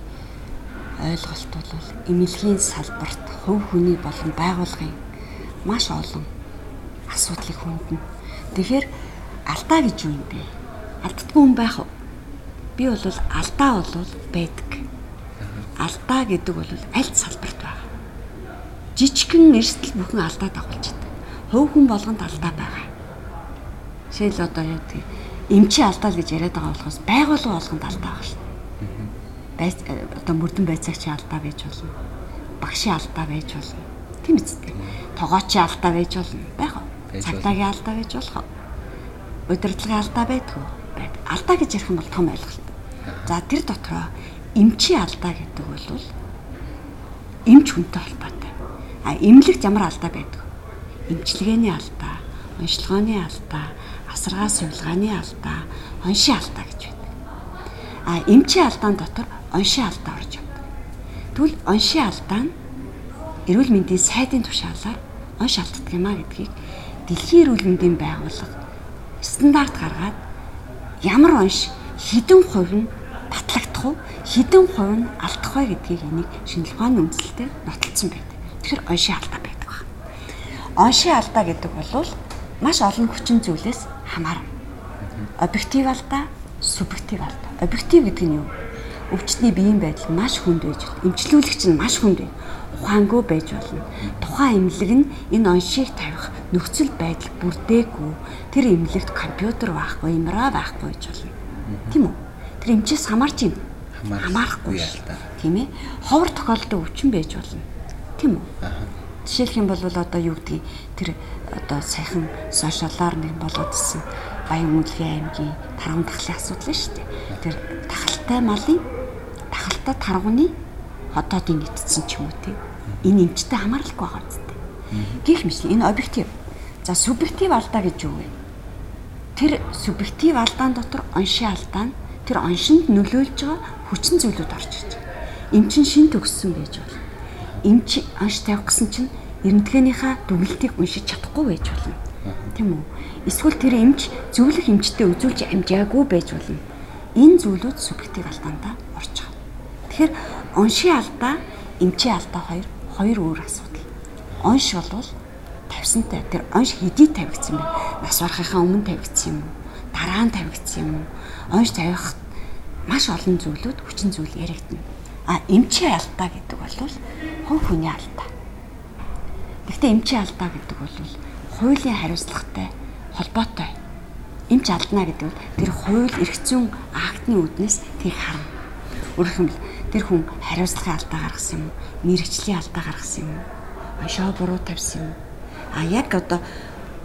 ойлголт бол эмнэлгийн салбарт хувь хүний болон байгууллагын маш олон асуудлыг хүндэн. Тэгэхээр алдаа гэж юу юм бэ? Алддаггүй хүн байх уу? Би бол алдаа бол байдаг. Алдаа гэдэг бол аль салбарт байгаа. Жижигхэн эрсдэл бүхэн алдаа дагуулчихдаг. Хувь хүн болгонд алдаа байгаа. Жишээл одоо яа гэдэг эмчи алдаа л гэж яриад байгаа болохоос байгууллага болгонд алдаа байгаа шүү. Байц одоо мөрдөн байцаагчийн алдаа байж болно. Багшийн алдаа байж болно. Тийм үстэй. Тогоочийн алдаа байж болно. Байх уу? Цагдаагийн алдаа байж болох уу? Удирдлагын алдаа байдгүй. Байд. Алдаа гэж ярих юм бол том ойлголт. За тэр дотроо эмчи алдаа гэдэг бол эмч хүнтэй холбоотой. А эмнэлэгт ямар алдаа байдаг? Эмчилгээний алдаа, уншлагын алдаа, асаргаа сувилгааны алдаа, оншийн алдаа гэж байдаг. А эмчийн алдаан дотор оншийн алдаа орж явдаг. Тэгвэл оншийн алдаа нь эрүүл мэндийн сайдын тушаалаар онш алддаг юм а гэдгийг Дэлхийн эрүүл мэндийн байгууллага стандарт гаргаад ямар онш хэдэн хувь нь батлагдах уу, хэдэн хувь нь алдах вэ гэдгийг энийг шинжилгээ ухааны үндслэлтэй нотолцсон байдаг. Тэгэхээр оншийн алдаа байдаг ба. Оншийн алдаа гэдэг бол маш олон хүчин зүйлээс хамаарна. Объектив алдаа, субъектив алдаа. Объектив гэдэг нь юу? Өвчтний биеийн байдал маш хүнд байж болно. Эмчлүүлэгч нь маш хүнд бай. Ухаангүй байж болно. Тухайн эмнэлэг нь энэ оншийг тавих нөхцөл байдал бүрдээгүй. Тэр эмнэлэгт компьютер байхгүй, имра байхгүй гэж болно. Тийм үү? Тэр эмчээс хамаарч юм. Хамаарахгүй алдаа. Тийм ээ. Ховор тохиолдолд өвчин байж болно. Тийм үү? Жишээлх юм бол одоо юу гэдгийг тэр одоо саяхан сошиалаар нэг болоодсэн Баян Үнэлгийн аймгийн тарган тахлын асуудал шүү дээ. Тэр тахалтай малын тахалтай таргууны хотоодын нийтцсэн ч юм уу те. Энэ эмчтэй хамаарлахгүй байгаа үстэй. Гэх мэт энэ объектив. За субъектив алдаа гэж юу вэ? Тэр субъектив алдаан дотор оншийн алдаа нь тэр оншинд нөлөөлж байгаа хүчин зүйлүүд орж ирж байгаа. Эмчин шин төгссөн байж болно. Эмч онш тавих гэсэн чинь эрдэнэтгээнийхээ дүгэлтийг уншиж чадахгүй байж болно. Тийм үү? Эсвэл тэр эмч зөвлөх эмчтэй үзүүлж амжаагүй байж болно. Энэ зүйлүүд субъектив алдаандаа орж байгаа. Тэгэхээр оншийн алдаа, эмчийн алдаа хоёр хоёр өөр асуудал. Онш болвол тавьсантай тэр онш хэдий тавигдсан бэ? Нас барахынхаа өмнө тавигдсан юм уу? Дараа нь тавигдсан юм уу? Онш тавих маш олон зүйлүүд хүчин зүйл яригдана. А эмчийн алдаа гэдэг бол хувь хүний алдаа. Гэхдээ эмчийн алдаа гэдэг бол хуулийн хариуцлагатай холбоотой. Эмч алдна гэдэг нь тэр хууль эрх зүйн актны үүднээс тийг харна. Өөрөөр хэлбэл тэр хүн хариуцлагын алдаа гаргасан юм уу? Мэргэжлийн алдаа гаргасан юм уу? Ашаа буруу тавьсан юм уу? А яг одоо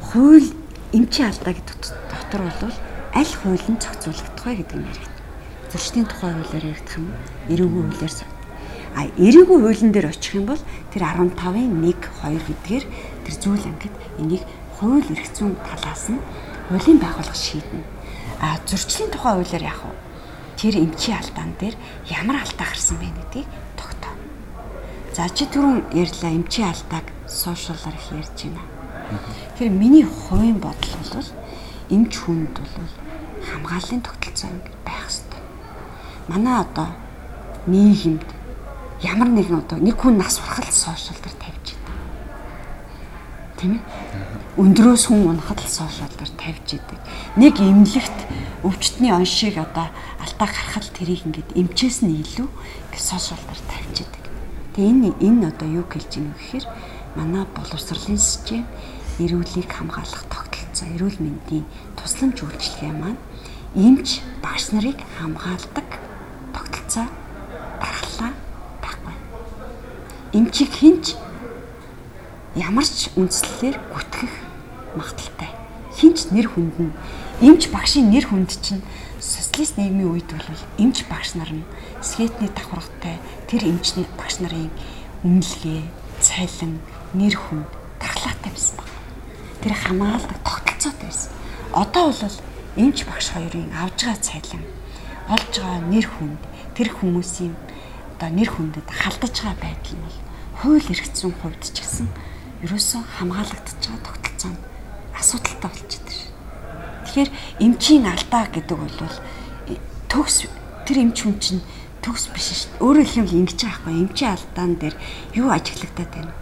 хууль эмчийн алдаа гэдэг дотор бол аль хууль нь зохицуулагдах вэ гэдэг нь яригд. Зөрчлийн тухай хуулиар яригдах юм? Эрүүгийн хуулиар А эрүүгийн хуулийн дээр очих юм бол тэр 15-ын 1 2 гэдгээр тэр зүйл ангид энийг хууль эрх зүйн талаас нь хуулийн байгууллага шийднэ. А зөрчлийн тухай хуулиар яах вэ? Тэр эмчийн алдаан дээр ямар алдаа гарсан бэ гэдгийг тогтоо. За чи түрүүн ярьлаа эмчийн алдааг сошиалар их ярьж байна. Тэгэхээр миний хувийн бодол бол эмч хүнд бол хамгааллын тогтолцоо ингэ байх хэрэгтэй. Манай одоо нийгэмд ямар нэгэн одоо нэг хүн нас урахад сошиал дээр тавьж идэг. Тийм ээ? Өндрөөс хүн унахад л сошиал дээр тавьж идэг. Нэг эмнэлэгт өвчтний оншийг одоо алдаа гаргахад тэрийг ингээд эмчээс нь илүү сошиал дээр тавьж идэг. Тэгээ энэ энэ одоо юу хэлж ийнө гэхээр манай боловсролын систем эрүүлийг хамгаалах тогтолцоо, эрүүл мэндийн тусламж үйлчилгээ маань эмч багш нарыг хамгаалдаг тогтолцоо дархлаа эмчийг хинч ямар ч үндслэлээр гүтгэх магадaltaй. Хинч нэр хүндэн эмч багшийн нэр хүнд чинь социалист нийгмийн үед бол эмч багш нар нь скетний давхаргатай тэр эмчний багш нарын үнэлгээ, цайлан, нэр хүнд дархлаатай байсан баг. Тэр хамгаалдаг тогтолцоотой байсан. Одоо бол эмч багш хоёрын авж байгаа цайлан, олж байгаа нэр хүнд тэр хүмүүсийн одоо нэр хүндэд халдаж байгаа байдал нь хууль зүйн хувьд ч гэсэн ерөөсөө хамгаалагдаж байгаа тогтолцоо нь асуудалтай болчиход байна. Тэгэхээр эмчийн алдаа гэдэг бол төгс тэр эмч хүн чинь төгс биш шүү дээ. Өөрөөр хэлбэл ингэж байгаа байхгүй эмчийн алдаан дээр юу ажиглагдаад байна?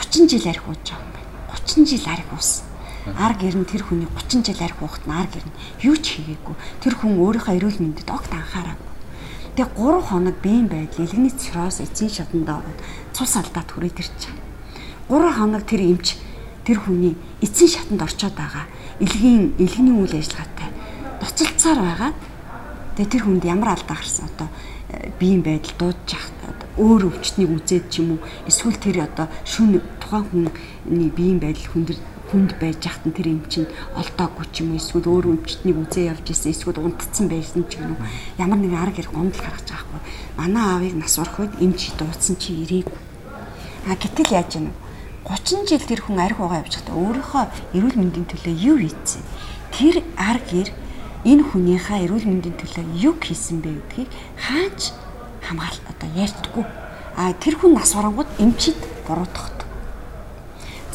30 жил арх ууж байгаа юм байна. 30 жил арх уусан. Ар гэрн тэр хүний 30 жил арх уухт нь ар гэрн юу ч хийгээгүй. Тэр хүн өөрийнхөө эрүүл мэндэд огт анхаараагүй Тэгээ 3 хоног биеийн байдал илгэний цирроз эцсийн шатанд ороод цус алдаад хүрээд байгаа. 3 хоног тэр эмч тэр хүний эцсийн шатанд орчоод байгаа. Илгийн илгэний үйл ажиллагаатай ноцолцоор байгаа. Тэгээ тэр хүнд ямар алдаа гарсан одоо э, биеийн байдал дуудаж явах өөр өвчтнийг үзээд ч юм уу эсвэл тэр одоо шүн тухайн хүний биеийн байдал хүндэр хүнд байж хахтан тэр юм чинь олдоогүй ч юм эсвэл өөр өвчтнийг үзээ явж исэн эсвэл унтцсан байсан ч юм уу. Ямар нэгэн арга хэрэг гомдол гаргаж байгаа хгүй манай аавыг нас урах үед эмч дуудсан чи ирээг а гэтэл яаж юм 30 жил тэр хүн арх угаа явж байхдаа өөрийнхөө эрүүл мэндийн төлөө юу хийцэн? Тэр арга гэр энэ хүнийхээ эрүүл мэндийн төлөө юу хийсэн бэ гэдгийг хаач хамгаалт одоо ярьдаггүй. А тэр хүн нас урангууд эмчид буруутгах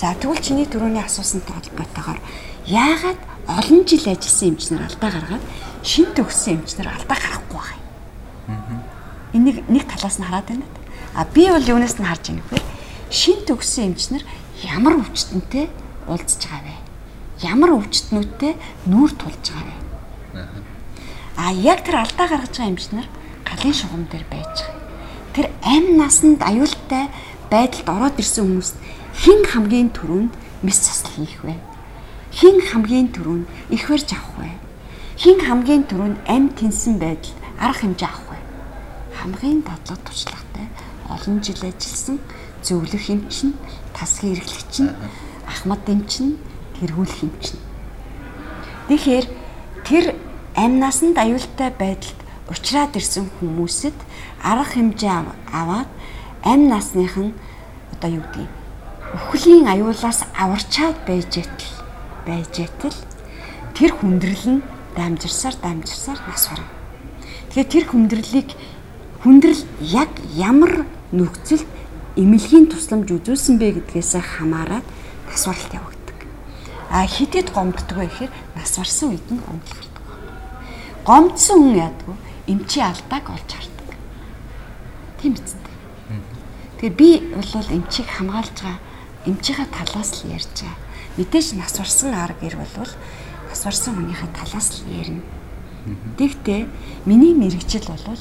За тэгвэл чиний түрүүний асуусантай холбоотойгоор яагаад олон жил ажилласан эмчнэр алдаа гаргаад шин төгссөн эмчнэр алдаа гарахгүй байгаа юм. Энийг нэг талаас нь хараад байна. А би бол юунаас нь харж байгаа нөхөр шин төгссөн эмчнэр ямар өвчтөнтэй уулзж байгаа вэ? Ямар өвчтнүүдтэй нүүр тулж байгаа вэ? А яг тэр алдаа гаргаж байгаа эмчнэр галын шугам дээр байж байгаа. Тэр амь насанд аюултай байдалд ороод ирсэн хүмүүст хэн хамгийн түрүүнд мис засал хийх вэ? Хэн хамгийн түрүүнд их барьж авах вэ? Хэн хамгийн түрүүнд амь тэнсэн байдал арга хэмжээ авах вэ? Хамгийн бодлого туршлагатай олон жил ажилласан зөвлөх эмчин, тасгийн эрхлэгчин, ахмад эмчин, тэргүүлэх эмчин. Тэгэхээр тэр амь насанд аюултай байдалд учраад ирсэн хүмүүсэд арга хэмжээ аваад амь насных нь одоо юу гэдгийг өхлийн аюулаас аварчаад байж итэл байж итэл тэр хүндрэл нь дамжирсаар дамжирсаар нас барна. Тэгэхээр тэр хүндрэлийг хүндрэл яг ямар нөхцөлд эмнэлгийн тусламж үзүүлсэн бэ гэдгээс хамаарат нас баралт явагддаг. А хитэд гомддог вэ гэхээр нас барсан үед нь гомдлох. Гомдсон хүн яадгүй эмчийн алдааг олж хардаг. Тийм биз Тэгэхээр би бол эмчийг хамгаалж байгаа эмчийнхаа талаас л ярьж байгаа. Мэдээж нас барсан арга гэр бол нас барсан хүнийхээ талаас л ярина. Тэгтээ миний мэрэгжил бол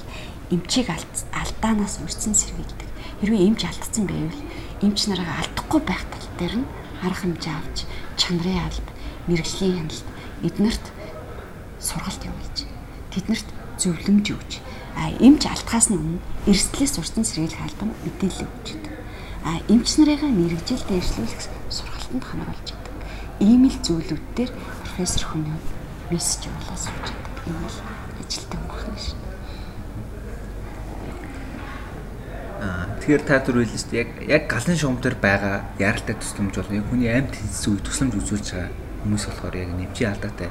эмчийг алдаанаас үрцэн сэргийлдэг. Хэрвээ эмч алдсан байвал эмч нараа алдахгүй байх тал дээр нь арга хэмжээ авч чанарын алд, мэрэгжлийн хяналт эднэрт сургалт явуулж тэднэрт зөвлөмж өгч а эмч алдхаас нь өмнө эрсдлээс урьдчилан сэргийлэх албан мэдээлэл өгч байдаг. А эмч нарыгаа мэрэгжилд дэвшлүүлэх сургалтанд хамруулж байдаг. Ийм л зүйлүүд дээр профессор хүний мессеж явуулаад сууж байдаг. Энэ л ажилтан байна шин. Аа тэгэхээр та түр хэлсэн чинь яг яг галын шугамдэр байгаа яралтай тусламж бол яг хүний амьд хэлсэн үе тусламж үзүүлж байгаа хүмүүс болохоор яг нэмжийн алдаатай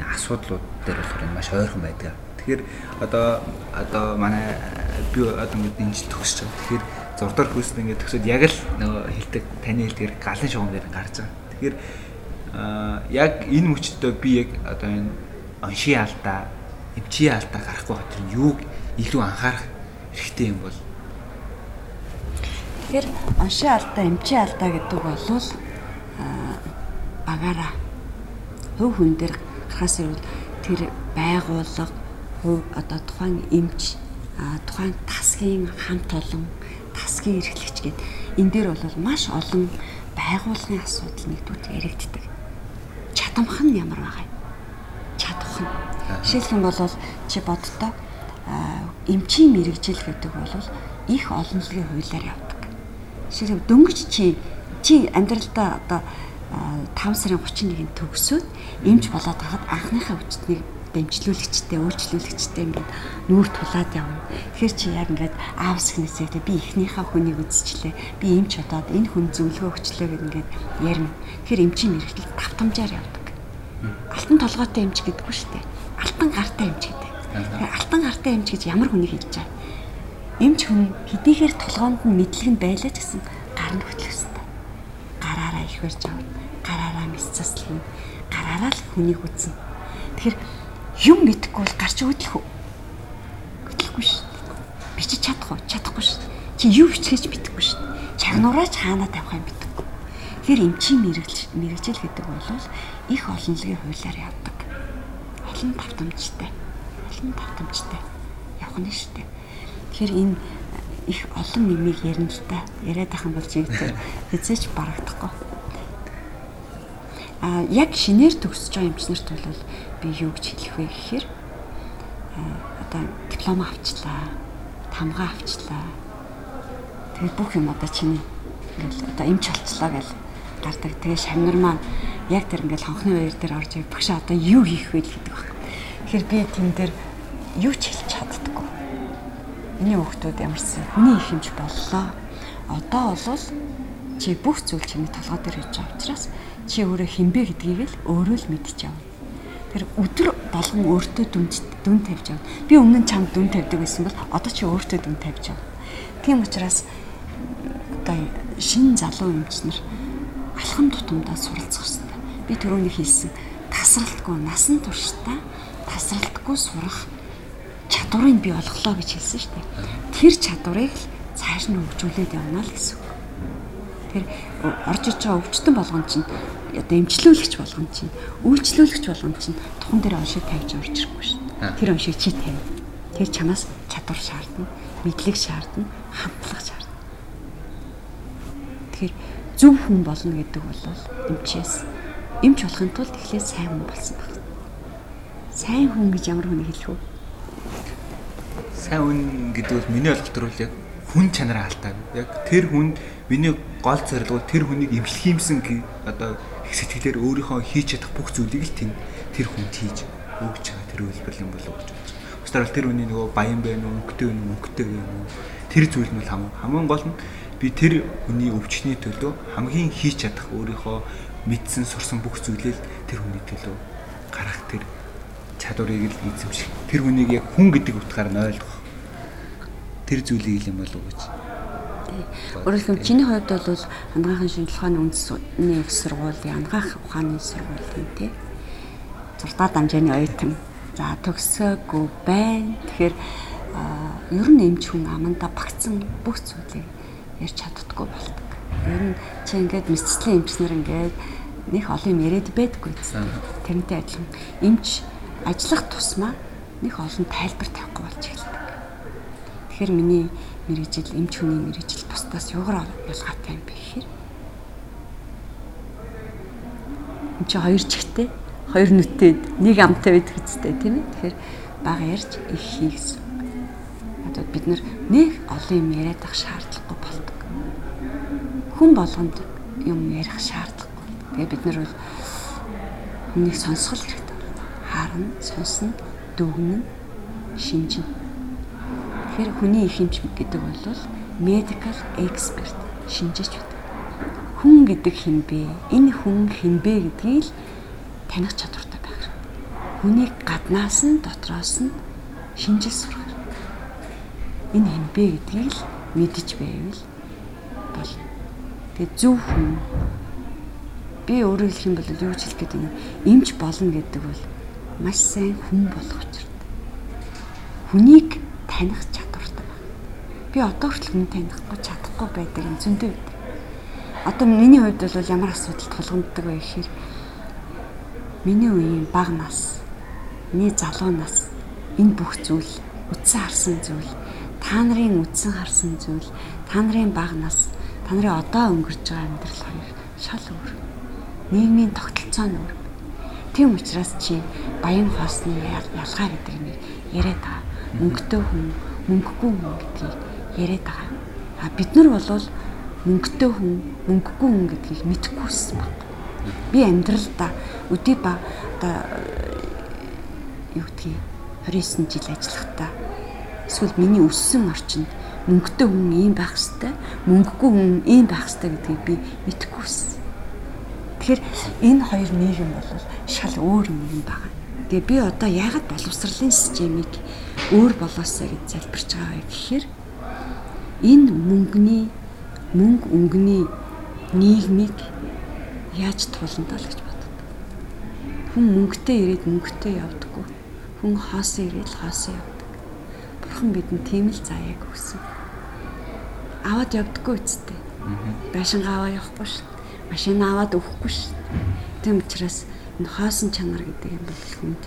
асуудлууд дээр болохоор маш ойрхон байдаг. Тэгэхээр одоо одоо манай би одоо ингэ дэнжил төгсөж байгаа. Тэгэхээр зурдаар хөөсд ингэ төгсөд яг л нөгөө хэлдэг таны хэлдгээр галын шугам дээр гарч байгаа. Тэгэхээр аа яг энэ мөчтөө би яг одоо энэ оншийн алдаа, эмчийн алдаа гарахгүй хатар юуг илүү анхаарах хэрэгтэй юм бол Тэгэхээр оншийн алдаа, эмчийн алдаа гэдэг бол багаараа хөв хүн дээр гарахаас ирвэл тэр байгууллага одоо тухайн эмч тухайн тасгийн хамт олон тасгийн эрхлэгч гээд энэ дээр бол маш олон байгууллагын асуудал нэгдүгээр яригддаг. Чадамх нь ямар байгаа юм? Чадах нь. Жишээлх юм бол чи боддоо эмчийн мэрэгжил гэдэг бол их олонлогийн хуулиар явдаг. Жишээлбэл дөнгөж чи чи амьдралдаа одоо 5 сарын 31-нд төгсөөд эмч болоод хахад анхныхаа хүчтнийг дэмжлүүлэгчтэй, үйлчлүүлэгчтэй ингээд нүүр тулаад явна. Тэгэхээр чи яг ингээд аавс гнэсээ тэ би эхнийхээ хүнийг үзчихлээ. Би эмч удаад энэ хүн зөвлөгөө өчлөө гэд ингээд ярина. Тэгэхээр эмчийн мэрэгжил тавтамжаар явдаг. Алтан толгойтой эмч гэдэггүй шүү дээ. Алтан гартай эмч гэдэг. Тэгэхээр алтан гартай эмч гэж ямар хүнийг хэлж байгаа. Эмч хүн хэдийгээр толгоонд нь мэдлэг нь байлаа ч гэсэн гар нь хөтлөх ёстой. Гараараа их барьж авна. Гараараа мэс заслана. Гараараа л хүнийг үзнэ. Тэгэхээр юм мэдхгүй бол гарч хөдлөх үү? Хөдлөхгүй шүү дээ. Би чи чадах уу? Чадахгүй шүү. Чи юу бичгэж мэдэхгүй шүү. Чагнуураач хаана тавих юм мэдэхгүй. Тэр эмчийн мэрэгжил мэрэгжил гэдэг бол их олонлогийн хуулиар явдаг. Олон тавтамжтай. Олон тавтамжтай явах нь шүү дээ. Тэгэхээр энэ их олон нэмийг ярина л та. Яриад ах юм бол чи хэзээч барагдахгүй. А яг шинээр төгсөж байгаа эмчнэрт бол би юу гэж хэлэх вэ гэхээр одоо диплом авчлаа, тамга авчлаа. Тэгээд бүх юм одоо чиний ингээл одоо эмч болчлаа гэж гардаг. Тэгээ шамнар маань яг тэр ингээл хонхны баяр дээр орж ирэх багш одоо юу хийх вэ гэдэг баг. Тэгэхээр би тэн дээр юу ч хэлж чаддаггүй. Миний хүүхдүүд ямарсан хүний их хэмж боллоо. Одоо бол чи бүх зүйл чиний толгой дээр хийж байгаа учраас чи өөрөө хинбэ гэдгийг л өөрөө л мэдчихэв Тэр өдөр болгон өөртөө дүн дүн тавьж авна. Би өмнө нь чамд дүн тавьдаг байсан бол одоо чи өөртөө дүн тавьж авна. Тийм учраас одоо шинэ залуу эмчнэр алхам тутамдаа суралцах хэрэгтэй. Би түрүүний хэлсэн тасралтгүй насан туршдаа тасралтгүй сурах чадварыг би олголоо гэж хэлсэн шүү дээ. Тэр чадварыг л цааш нь хөгжүүлээд явна л гэсэн. Тэр орж иж байгаа өвчтөн болгон чинь одоо эмчлүүлэгч болгон чинь үйлчлүүлэгч болгон чинь тухан дээр оншиг тавьж орж ирэхгүй шүү дээ. Тэр оншиг чи тавь. Тэр чамаас чадвар шаардна, мэдлэг шаардна, хамтлаг шаардна. Тэгэхээр зөв хүн болно гэдэг бол эмчээс эмч болохын тулд эхлээд сайн хүн болсон баг. Сайн хүн гэж ямар хүнийг хэлэх вэ? Сайн хүн гэдэг бол миний ойлголтоор бол яг хүн чанараа алдаа. Яг тэр хүнд миний гол зорилго тэр хүнийг эмчлэх юмсан одоо сэтгэлээр өөрийнхөө хийж чадах бүх зүйлийг л тэнд тэр хүнд хийж өгч байгаа тэр үйлбэр юм болов гэж бодож байна. Бусдаар бол тэр хүний нөгөө баян байна уу, өнгөтэй байна уу, өнгөтэй юм уу? Тэр зүйл нь хамгийн хамгийн гол нь би тэр хүний өвчтний төлөө хамгийн хийж чадах өөрийнхөө мэдсэн сурсан бүх зүйлээ тэр хүний төлөө гарах тэр чадварыг л эзэмших. Тэр хүнийг яг хүн гэдэг утгаар нь ойлгох. Тэр зүйлийг юм болов гэж. Өөрөөр хэлбэл чиний хувьд бол ангаахын шинжилгээ ухааны үндэсний их сургуулийн ангаах ухааны сургуулийн тий. Зурдаа дамжааны оюутан. За төгсөөгүй байна. Тэгэхээр ер нь эмч хүн аманда багцсан бүх зүйлийг ярьж чаддаггүй болдог. Ер нь чи ингээд мэдцлийн эмчнэр ингээд нэг олон юм яриад байдаггүй. Тэрнтэй адилхан эмч ажиллах тусмаа нэг олон тайлбар тавихгүй болж эхэлдэг. Тэгэхээр миний мэрэгжил эмч хүний мэрэгжил бусдаас юугаар ялгаатай юм бэ гэхээр энэ чи хоёр чихтэй хоёр нүдтэй нэг амтай байдаг үстэй тийм ээ. Тэгэхээр бага ярьж их хий гэсэн. Одоо бид нэг олон юм яриад ах шаардлагагүй болдог. Хүн болгонд юм ярих шаардлагагүй. Тэгээ бид нар бол хүнийг сонсгол хэрэгтэй. Харна, сонсно, дүгнэн, шинжин Тэгэхээр хүний их хэмж гэдэг бол medical expert шинжээч байдаг. Хүн гэдэг хэн бэ? Энэ хүн хэн бэ гэдгийг л таних чадвартай байх хэрэгтэй. Хүнийг гаднаас нь дотроос нь шинжил сурах хэрэгтэй. Энэ хэн бэ гэдгийг л мэдэж байвал бол тэгээ зөв хүн би өөрөө хэлэх юм бол юу ч хэлэх гэдэг юм эмч болно гэдэг бол маш сайн хүн болох учиртай. Хүнийг таних би одоо хүртэл хүн танихгүй чадахгүй байдаг юм зөндөө байдаг. Одоо миний хувьд бол ямар асуудал тулгамддаг вэ гэхээр миний үеийн бага нас, миний залуу нас энэ бүх зүйл үдсэн харсан зүйл, та нарын үдсэн харсан зүйл, та нарын бага нас, та нарын одоо өнгөрч байгаа амьдрал хоёр шал өөр. Нийгмийн тогтолцоо нь өөр. Тийм учраас чи баян хоосны ялгаа гэдэг нь яриад байгаа. Мөнгөтэй хүн, мөнгөгүй хүн гэдгийг яриад байгаа. А бид нар бол мөнгөтэй хүн, мөнгөгүй хүн гэдгийг мэдэхгүйсэн баг. Би амьдралдаа өдий ба одоо юу гэдгийг 29 жил ажиллахдаа эсвэл миний өссөн орчинд мөнгөтэй хүн ийм байх хэвээр, мөнгөгүй хүн ийм байх хэвээр гэдгийг би мэдэхгүйсэн. Тэгэхээр энэ хоёр нийгэм бол шал өөр нийгэм байна. Тэгээ би одоо яагаад боловсролын системийг өөр болоосаа гэж залбирч байгаа вэ гэхээр энэ мөнгөний мөнгө өнгөний нийгмийг яаж туландаа л гэж боддог. Хүн мөнгөтэй ирээд мөнгөтэй явдаггүй. Хүн хоосон ирээд хоосон явдаг. Бурхан бидэнд тийм л заяаг өгсөн. Аваад явдаггүй үсттэй. Байшингаа аваа явахгүй шүү. Машин аваад өгөхгүй шүү. Тийм учраас энэ хоосон чанар гэдэг юм бол хүнд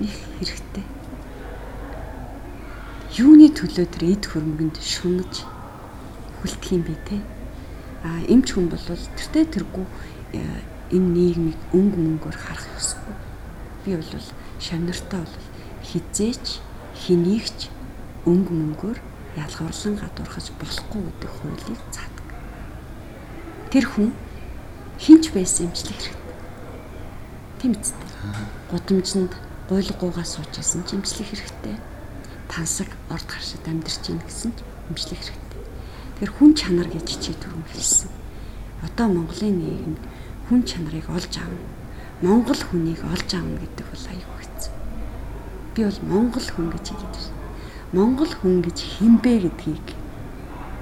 их хэрэгтэй. Юуны төлөө тэр эд хөрмөнд шунаж хүлдэх юм бэ те? А эмч хүн бол тэртээ тэргүй э, энэ нийгмийг өнгө мөнгөөр харах ёсгүй. Би бол шамнартаа бол хизээч хэнийгч өнгө мөнгөөр ялгарлан гадуурхаж болохгүй гэдэг хуулийг цаадаг тэр хүн хинч байсан эмчлэх хэрэгтэй тийм үстэй гудамжинд гуйлгуугаа суучсан ч эмчлэх хэрэгтэй тансаг орд харшид амьдарч ийн гэсэн эмчлэх хэрэгтэй. Тэгэхээр хүн чанар гэж чи түрүүн хэлсэн. Одоо Монголын нийгэм хүн чанарыг олж аавна. Монгол хүнийг олж аавна гэдэг бол аюу хэцүү. Би бол монгол хүн гэж хэлээд байна. Монгол хүн гэж хинбэ гэдгийг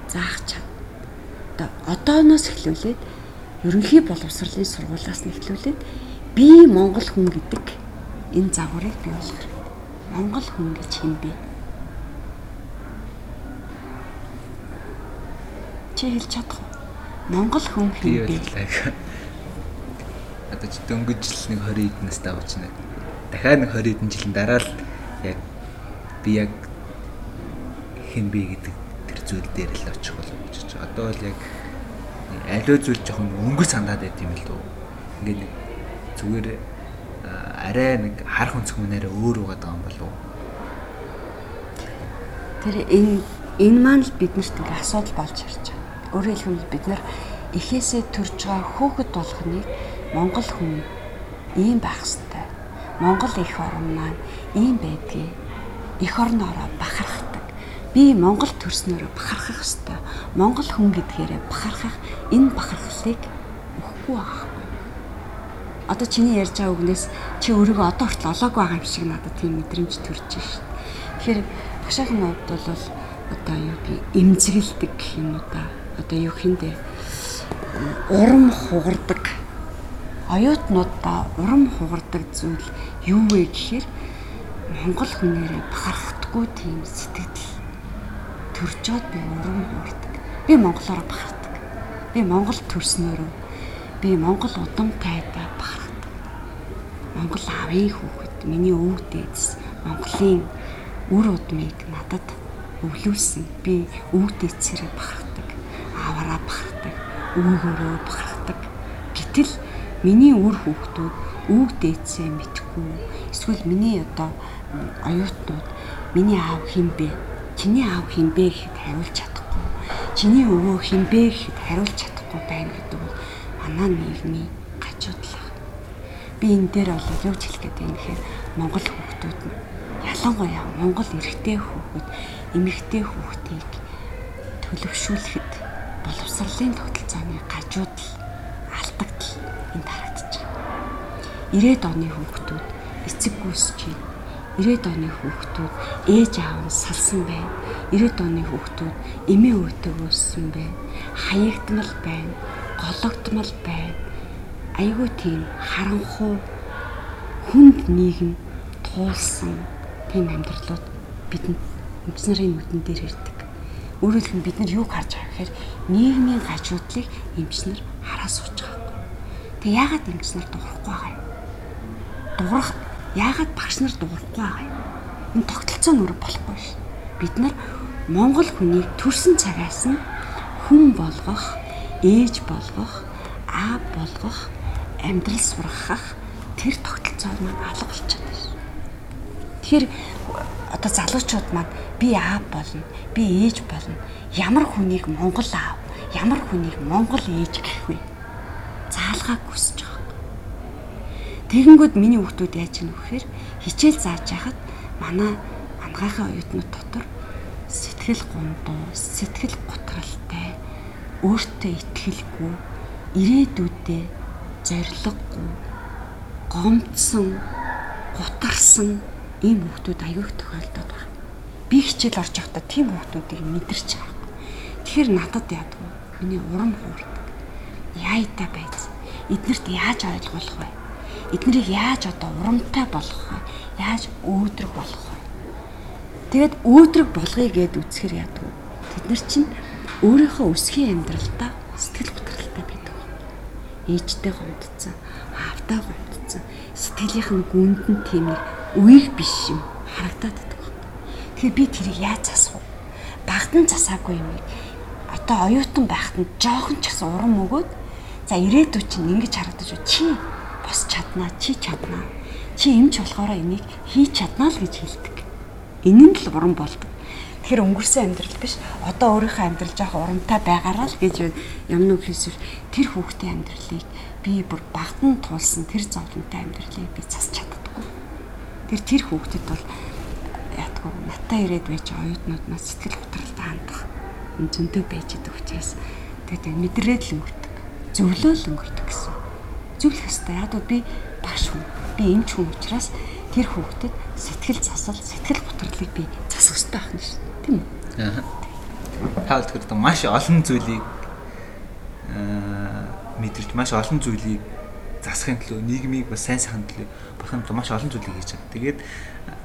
заах чад. Одоо одооноос эхлүүлээд ерөнхий боловсролын сургуулиас нь эхлүүлээд би монгол хүн гэдэг энэ загварыг бий болгох. Монгол хүн гэж хинбэ? Чи хэлж чадах уу? Монгол хүн хин бэ? Одоо ч дөнгөж жил нэг 20 эдэн настай авчна. Дахиад нэг 20 эдэн жилийн дараа л яг би яг хин бэ гэдэг тэр зүйл дээр л очих болов гэж байна. Одоо бол яг аливаа зүйл жоохон өнгөр сандаад байт юм л дөө. Ингээд зүгээр арай нэг харах өнцгмөнээрээ өөр угаад байгаа юм болов? Тэр энэ энэ маань л биднэрт ингээ асуудал болж ирж байгаа. Өөрөөр хэлбэл бид нар эхээсээ төрж байгаа хөөхд болгоныг Монгол хүн ийм байх ёстой. Монгол их орн маань ийм байдгийг эх орноороо бахархдаг. Би Монгол төрснөөрөө бахархах ёстой. Монгол хүн гэдгээрээ бахархах энэ бахархлыг өгөхгүй байхгүй. Одоо чиний ярьж байгаа үгнээс чи өөрийгөө одоо хүртэл олоогүй байгаа юм шиг надад тийм мэдрэмж төрж шүү дээ. Тэгэхээр багшаахан хувьд бол одоо юу би эмзэгэлдэг гэх юм уу да. Одоо юу хиндэ урам хугардаг. Оюутнуудаа урам хугардаг зүйл юу вэ гэхээр Монгол хүнээрээ бахархдаггүй тийм сэтгэл төржөөд би урам хугардаг. Би монголоор бахархдаг. Би монгол төрснөөрөө би монгол удамтайдаа бахархдаг. Монгол авийн хүүхэд миний өвөг дээдс Монголын үр удмыг надад өвлүүлсэн. Би өвөг дээдсэрээ бахархдаг. Аваараа бахархдаг. Өвгөөрөө бахархдаг. Гэтэл миний үр хүүхдүүд өвөг дээдсээ мэдхгүй. Эсвэл миний одоо оюутнууд миний аав хинбэ? Чиний аав хинбэ гэхэд хариулж чадахгүй. Чиний өвөө хинбэ гэхэд хариулж чадахгүй байна гэдэг манай нийгмийн гажуудлага. Би энэ дээр бол юу ч хэлэх гээд байна гэхээр Монгол хүүхдүүд нь ялангуяа Монгол эрэгтэй хүүхэд, эмэгтэй хүүхдийг төлөвшүүлэхэд боловсролын тогтолцооны гажуудал алдагдал энд харагдаж байна. 90-ад оны хүүхдүүд эцэг гүйсэж байна 90-ад оны хүүхдүүд ээж аав нь салсан байна. 90-ад оны хүүхдүүд эмээ өвдөг өссөн байна. Хаягдмал байна. Гологдмал байна. Айгүй тийм харанхуу хүнд нийгэм туулсан тийм амьдралууд бидэнд эмчнэрийн нүдэн дээр ирдэг. Өөрөөр хэлбэл бид нар юуг харж байгаа гэхээр нийгмийн гажуудлыг эмчнэр хараа сууж байгаа. Тэг яагаад эмчнэр дуурахгүй байгаа юм? Дуурах яагаад багш нар дуурахгүй байгаа юм? Энэ тогтолцоо нүр болохгүй ш. Бид нар Монгол хүнийг төрсэн цагаас нь хүн болгох, ээж болгох, аа болгох, амьдрал сургах тэр тогтолцоог маань алга болчиход ш. Тэгэхээр одоо залуучууд маань би аа болно, би ээж болно. Ямар хүнийг Монгол аав, ямар хүнийг Монгол ээж гэх вэ? Заалгааг хүсэж байгаа Тэгэнгүүт миний хүүхдүүд яаж гэнэ вэхээр хичээл зааж яхад манай ангаахын оюутнууд дотор сэтгэл гундуу, сэтгэл готралтай, өөртөө итгэлгүй, ирээдүйдээ зориггүй, гомдсон, гутарсан ийм хүүхдүүд аягүй тохиолдоод байна. Би хичээл орж явахдаа тийм хүүхдүүдийг мэдэрч байгаа. Тэгэхээр надад яадаг вэ? Миний урам хуурдаг. Яайта байц. Эднэрт яаж ойлгуулах вэ? эднэрийг яаж одоо урамтай болгох вэ? Яаж өөдрөг болгох вэ? Тэгээд өөдрөг болгоё гэд үцхээр яадаг? Тэд нар чинь өөрийнхөө өсгийн амьдралдаа сэтгэл готролтой байдаг. Ээжтэй гомдсон, аавтай гомдсон, сэтгэлийнх нь гүнд нь тийм нэг үеиг биш юм харагдаад байдаг. Тэгэхээр би тэрийг яаж засах вэ? Багтан засаагүй юм. Одоо оюутан байхад нь жоохон ч гэсэн урам өгөөд за ирээдүйд чинь ингэж харагдаж байна. Чи бос чаднаа чи чаднаа чи эмч болохоор энийг хийж чаднаа л гэж хэлдэг. Энэ нь л уран болдог. Тэгэхээр өнгөрсөн амьдрал биш одоо өөрийнхөө амьдрал жоох урамтай байгаараа л гэж юм нүг хийсвэр тэр хүүхдийн амьдралыг би бүр багтан туулсан тэр зовлонтой амьдралыг би засч чаддаггүй. Тэр тэр хүүхдэд бол яатгүй натаа ирээд байж оюутнууд нас сэтгэл хөдлөлтөд хандах энэ зөнтөө байж идэг учраас тэгээд мэдрээд л өнгөрдөг. Зөвлөө л өнгөрдөг гэсэн зөвлөх ёстой. Яг би багш хүн. Би эмч хүн учраас тэр хүүхдэд сэтгэл засал, сэтгэл готрлыг би засах байх нь шүү. Тийм? Аа. Хаалт гэдэг маш олон зүйлийг аа мэдэрч маш олон зүйлийг засахын төлөө нийгмийг бас сайн сайхан төлөө болохын төлөө маш олон зүйлийг хийж байгаа. Тэгээд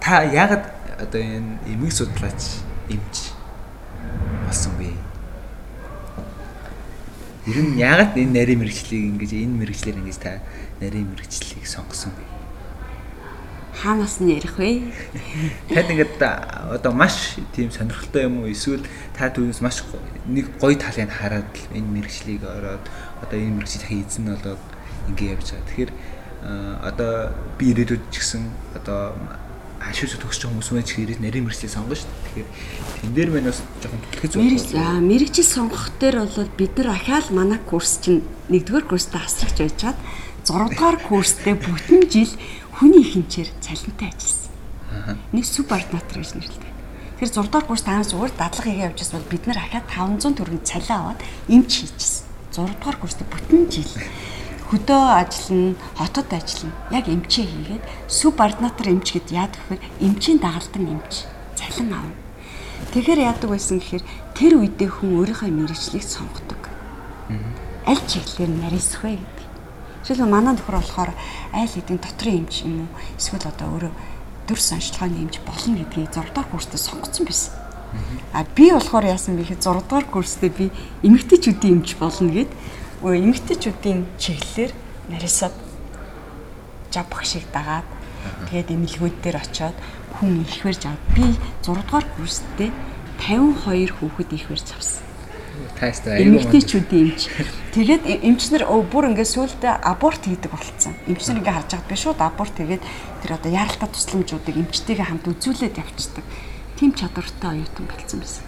та яагаад одоо энэ эмгэг судлаач эмч болсон бэ? Ер нь яагаад энэ нарийн мэрэгчлийг ингэж энэ мэрэгчлэр ингэж та нарийн мэрэгчлийг сонгосон бэ? Хаанаас нь ярих вэ? Тад ингээд одоо маш тийм сонирхолтой юм уу? Эсвэл та түүнээс маш нэг гоё талыг хараад энэ мэрэгчлийг ороод одоо энэ мэрэгчлийн эзэн болоод ингэ явж байгаа. Тэгэхээр одоо би ирээдүйд ч гэсэн одоо хашиж төгсч хүмүүс ч ирээд нарийн мэрэгчлийг сонгоно шүү дээ. Тэгэхээр тэн дээр мань бас жоохон түлхэж байна. Мэрэг аа мэрэгчил сонгох дээр бол бид нар ахаал манай курс чинь нэгдүгээр курстаа асрагч байжгаад 6 дугаар курстэй бүтэн жил хүний хинчээр цалинтай ажилласан. Нэг субординатор гэж нэрлэдэг. Тэр 6 дугаар курс таанаас зүгээр дадлага хийгээ явжсэн бол бид нар ахаад 500 төгрөгийн цалин аваад эмч хийчихсэн. 6 дугаар курстэй бүтэн жил хөдөө ажиллана, хотод ажиллана. Яг эмчээ хийгээд субординатор эмч гэд яад гэхээр эмчийн дагалдан эмч цалин авна. Тэгэхээр яадаг байсан гэхээр тэр үедээ хүн өөрийнхөө мэрэгчлийг сонгодог. Аль чиглэлээр нарийсах вэ гэдэг. Жишээлбэл манай нөхөр болохоор айл хэдийн дотрын эмч юм уу эсвэл одоо өөрөө төр сончлагын эмч болно гэдгийг 6 дахь курстээ сонгоцсон байсан. А би болохоор яасан бэ гэхэд 6 дахь курстээ би эмэгтэйчүүдийн эмч болно гэд эмэгтэйчүүдийн чиглэлээр нарийсаад жав багшиг дагаад тэгээд эмнэлгүүд дээр очиод хүн ихвэрж аваад би 6 дугаар курстээ 52 хүүхэд ихвэрж авсан. Тайстай аюул. Эмэгтэйчүүдийн эмч. Тэгээд эмчнэр бүр ингээд сүултээ аборт хийдэг болцсон. Эмчнэр ингээд харж байгаад би шууд аборт хийгээд тэр одоо яаралтай тусламжуудыг эмчтэйгээ хамт үзүүлээд явчихдаг. Тим чадвартай оюутан болсон байсан.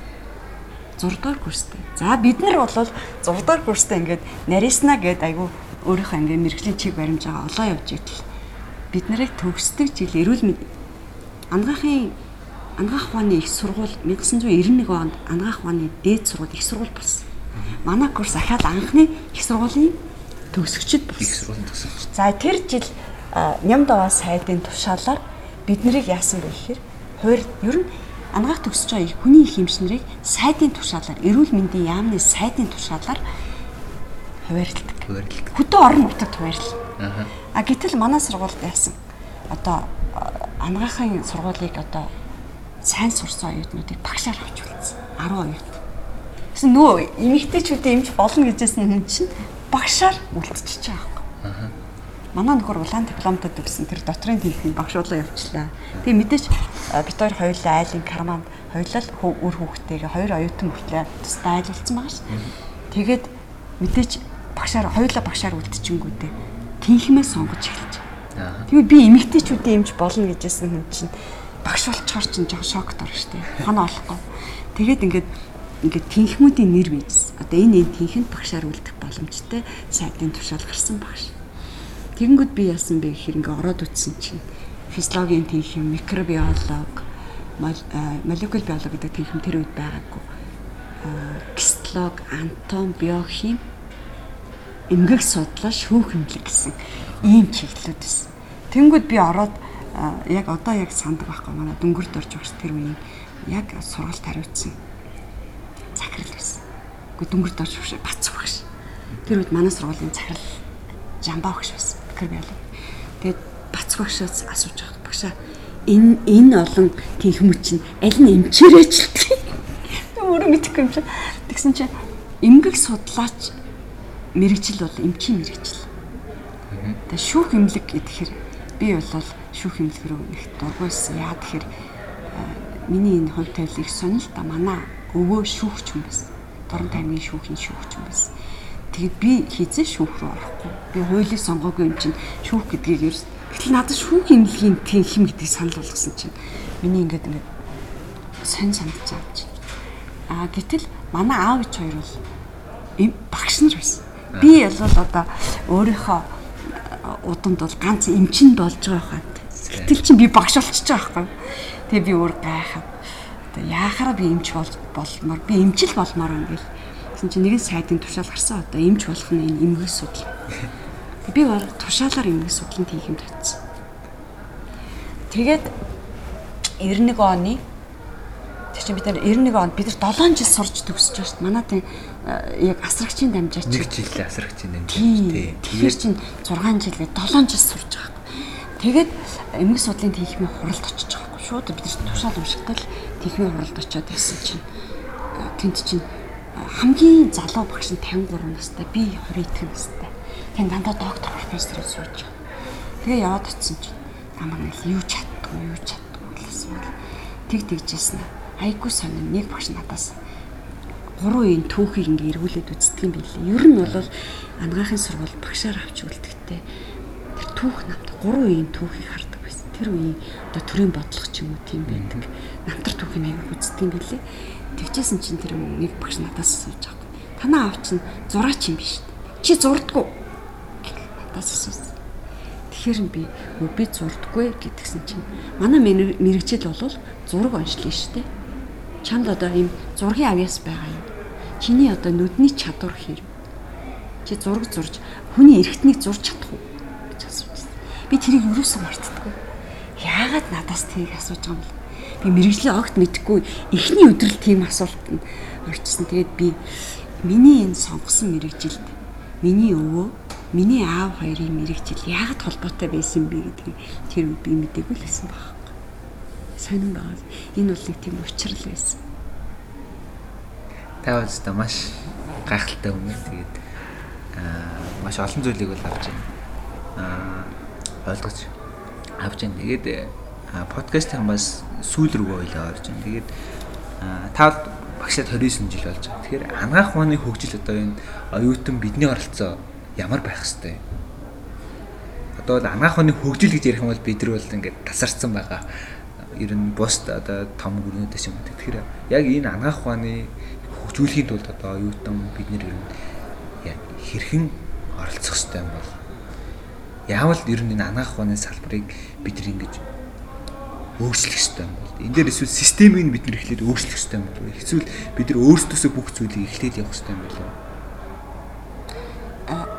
6 дугаар курстэй. За бид нар бол 6 дугаар курстэй ингээд нарийнснаа гээд айгу өөрийнхөө ингээд мэрэгжлийн чиг баримж байгаа олоо явж идэл. Бид нарыг төгсдөг жил эрүүл мэнд ангаахын ангаах ухааны их сургууль 1991 онд ангаах ухааны дээд сургууль их сургууль болсон. Манай курс ахаад анхны их сургуулийн төгсөгчд болсон. Их сургуулийн төгсөгч. За тэр жил Нямдаваа сайдын тушаалаар бид нарыг яасан бэ гэхээр хувир ер нь ангаах төгсөж байгаа хүний их хэмжнэрийг сайдын тушаалаар эрүүл мэндийн яамны сайдын тушаалаар хуваарлдаг. Хуваарлдаг. Хөдөө орон нутагт хуваарлал. Аа. А гэтэл манай сургуульд яасан одоо ангаахын сургуулийг одоо сайн сурсан оюутнуудыг багшаар авч үлдсэн. 10 оюут. Гэсэн нөө эмэгтэйчүүдийн эмч болно гэжсэн хүн чинь багшаар үлдчихэж байгаа юм. Аа. Манай нөхөр улаан дипломтой төгссөн тэр дотрын тэмдгийн багшуулаа явуулчлаа. Тэгээ мэдээж бид хоёр хоёулаа айлын карманд хоёулаа үр хүүхдтэйгээ хоёр оюутан мөртлөө тусдаа айлуулсан байгаа ш. Тэгээд мэдээж багшаар хоёулаа багшаар үлдчихэнгүүтээ тэнхмээ сонгож эхэлж. Аа. Тэгээд би эмэгтэйчүүдийн эмч болно гэжсэн хүн чинь багш болчоор чинь жоохон шокт орно штэ. Хана олохгүй. Тэгээд ингээд ингээд тэнхмүүдийн нэр бийсэн. Одоо энэ энэ тэнхэнд багшаар үлдэх боломжтой сайдын тушаал гарсан багш. Тэгэнгүүт би яасан бэ гэхээр ингээд ороод үтсэн чинь физиологийн тэнхэм, микробиолог, молекул биолог гэдэг тэнхэм тэр үед байгаагүй. Гистолог, антом, биохим эмгэг судлаа шүүх хэмлэг гэсэн ийм чиглэлүүд байсан. Тэнгүүд би ороод яг одоо яг сандаг байхгүй манай дөнгөрд орж багш тэр үеийн яг сургалт хариуцсан захирал байсан. Үгүй дөнгөрд орж багш бац багш. Тэр үед манай сургуулийн захирал жамбаа багш байсан. Бакер биолог. Тэгээд бац багшаас асууж байгаа багшаа энэ энэ олон тэнхмүү чинь аль нь эмчээрээчлдэг. Тэг <laughs> өөрөө мэдэхгүй юм чинь. Тэгсэн чинь эмгэг судлаач мэрэгжил бол эмчийн мэрэгжил. Тэгээ шүүх эмнэлэг гэхээр би бол шүүх эмнэлэг рүү их дургуйсан. Яа тэгэхээр миний энэ хувь тавилыг да манай өвөө шүүгч юм байсан. Дорн таймын шүүхийн шүүгч юм байсан. Тэгээд би хизээ шүүх рүү орохгүй. Би хуулийг сонгоогүй юм чинь шүүх гэдгийг ерөөс Гэтэл надад шүүх эмнэлгийн тэнхим гэдгийг санал болгосон чинь миний ингээд ингээд сонь байгаа чинь. Аа гэтэл манай аав ич хоёр бол багш нар байсан. Би бол одоо өөрийнхөө удамд бол ганц эмчин болж байгаа хаад. Гэтэл чинь би багш болчихж байгаа байхгүй. Тэгээ би өөр гайхаад одоо яахаараа би эмч бол болмоор би эмчил болмоор юм гэл. Тэгсэн чинь нэгэн сайдын тушаал гарсан одоо эмч болох нь энэ эмгэг судал. Би бол тушаалаар эмгэг судлын тийх юм татсан. Тэгээд 91 оны тэр чинь бид нар 91 онд бид нар 7 жил сурч төгсөж байгаа шүү дээ. Манай тийм яг асрагчийн дамжаач. Нэг жил асрагчийн дамжаач тий. Тэгэхээр чинь 6 жилээ 7 жил сурж байгаа. Тэгээд эмгэг судлын тийхмийн хуралд очиж байгаа байхгүй. Шууд бид нар тушаал уншихтал тийхмийн хуралд очиод байсан чинь тэнд чинь хамгийн залуу багш нь 53 настай, би 29 настай. Тэгээд дандаа доктор профессор сууж байгаа. Тэгээ яваад очсон чинь намайг нэг юу чаддгүй, юу чаддгүй гэсэн. Тэг тэгжсэн. Айгуу сонин нэг багш надаас гурван үеийн түүхийг ингээ эргүүлээд үздэг юм билээ. Ер нь бол ангаахын сургууль багшаар авч үлдэхтэй түүх намт гурван үеийн түүхийг хардаг байсан. Тэр үеийн одоо төрийн бодлого ч юм уу тийм байдаг. Намтар түүхийг аяг үздэг юм билээ. Тэгжсэн чинь тэр нэг багш надаас асууж байгаа. Танаа аав чинь зураач юм биш. Чи зурдггүй. Надаас асуусан. Тэгэхээр би би зурдггүй гэдгсэн чинь манай мэрэгчл бол зураг онцлоо шүү дээ. Чамд одоо ийм зургийн авьяас байгаа юм. Чиний одоо нүдний чадвар хэрэг. Чи зураг зурж хүний эргэтнийг зурж чадах уу. Би тэрийг юусэн мартдаггүй. Яагаад надаас тийг асууж байгаа юм бэ? Би мэрэгжлийн огт мэдхгүй эхний өдрөл тийм асуулт нь орчсон. Тэгээд би миний энэ сонгосон мэрэгжилд миний өвөө, миний аав хоёрын мэрэгжил яагаад холбоотой байсан бэ гэдгийг тэр үед би мэдээгүй л байсан баг. Сонин байгаа. Энэ бол нэг тийм учрал байсан. Та өөрөөсөө маш гайхалтай хүн. Тэгээд аа маш олон зүйлийг бол авч байна. Аа ойлгож авч байна. Тэгээд подкастын бас сүүл рүүгээ ойлоо орж байна. Тэгээд та багшаад 29 жил болж байгаа. Тэгэхээр анагаах ухааны хөгжил одоо энэ оюутан бидний оролцоо ямар байх хэвтэй. Одоо анагаах ухааны хөгжил гэж ярих юм бол бид нар бол ингээд тасарсан байгаа. Ер нь бус одоо том гүрнүүдээс юм. Тэгэхээр яг энэ анагаах ухааны хөгжүүлэхийн тулд одоо оюутан бид нэр ер нь хэрхэн оролцох хэвтэй юм бол яавал ер нь энэ анагаах ухааны салбарыг бид нар ингэж өөрчлөх ёстой юм бол энэ дээр эсвэл системийг бид нэр эхлээд өөрчлөх ёстой юм бол эсвэл бид нар өөрсдөөсөө бүх зүйлийг эхлээд явах ёстой юм болов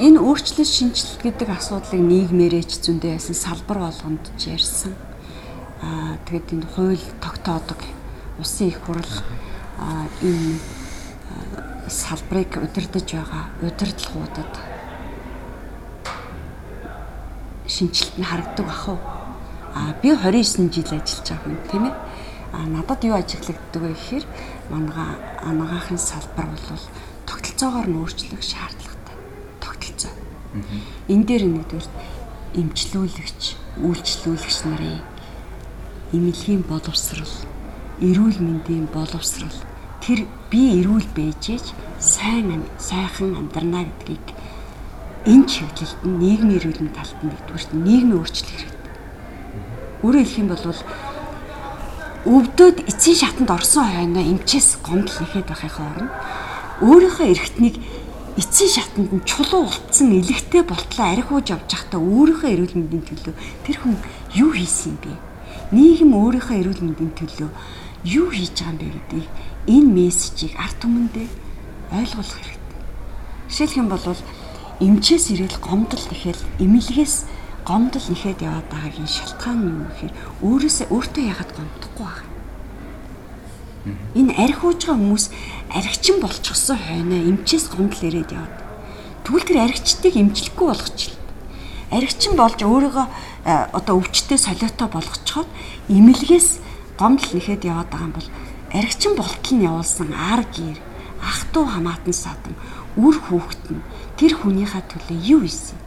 энэ өөрчлөлт шинжилт гэдэг асуудлыг нийгмээрээ ч зөндөө яасан салбар болгонд ч ярьсан. Аа тэгээд энэ хууль тогтоодог улсын их хурл аа энэ салбарыг удирдах байгаа удирдлагуудад шинжилт нь харагдаг бах уу? А би 29 жил ажиллаж байгаа хүн тийм ээ. А надад юу ажиглагддаг вэ гэхээр мангаа анагаахын салбар бол тогтолцоогоор нь өөрчлөх шаардлагатай. Тогтолцоо. Энэ дээр нэгдүгээр эмчлүүлэгч, үйлчлүүлэгч нарын эмнэлгийн боловсрал, эрүүл мэндийн боловсрал тэр би эрүүл бэжэж сайн сайхан амьдрна гэдгийг энэ чиглэлд нийгмийн эрүүл мэндийн талд нэгдүгээр нийгмийн өөрчлөлт хэрэгтэй Өөрөөр хэлэх юм бол өвдөд эцсийн шатанд орсон хойно эмчээс гомдол нэхэд байхын оронд өөрийнхөө эргэтнийг эцсийн шатанд нь чулуу ултсан элэгтэй болтлоо архиуж явж байхдаа өөрийнхөө эрүүл мэндийн төлөө тэр хүн юу хийсэн юм бэ? Нийгэм өөрийнхөө эрүүл мэндийн төлөө юу хийж байгаа юм бэ гэдгийг энэ мессежийг ард түмэндээ ойлгуулах хэрэгтэй. Жишээлх юм бол эмчээс ирээл гомдол нэхэл эмнэлгээс гомдол нэхэд яваад байгаагийн шалтгаан юу гэхээр өөрөөсөө өөртөө ягаад гомдохгүй байгаа юм. Энэ арх ууж байгаа хүмүүс архичин болчихсон хойно эмчээс гомдол ирээд яваад. Тэгвэл тэр архичдыг эмчлэхгүй болгочихлоо. Архичин болж өөрийгөө одоо өвчтөе солиотой болгочиход эмнэлгээс гомдол нэхэд яваад байгаа юм бол архичин болтол нь явуулсан ар гэр ах トゥ хамаатан садан үр хүүхэд нь тэр хүнийхээ төлөө юу хийсэн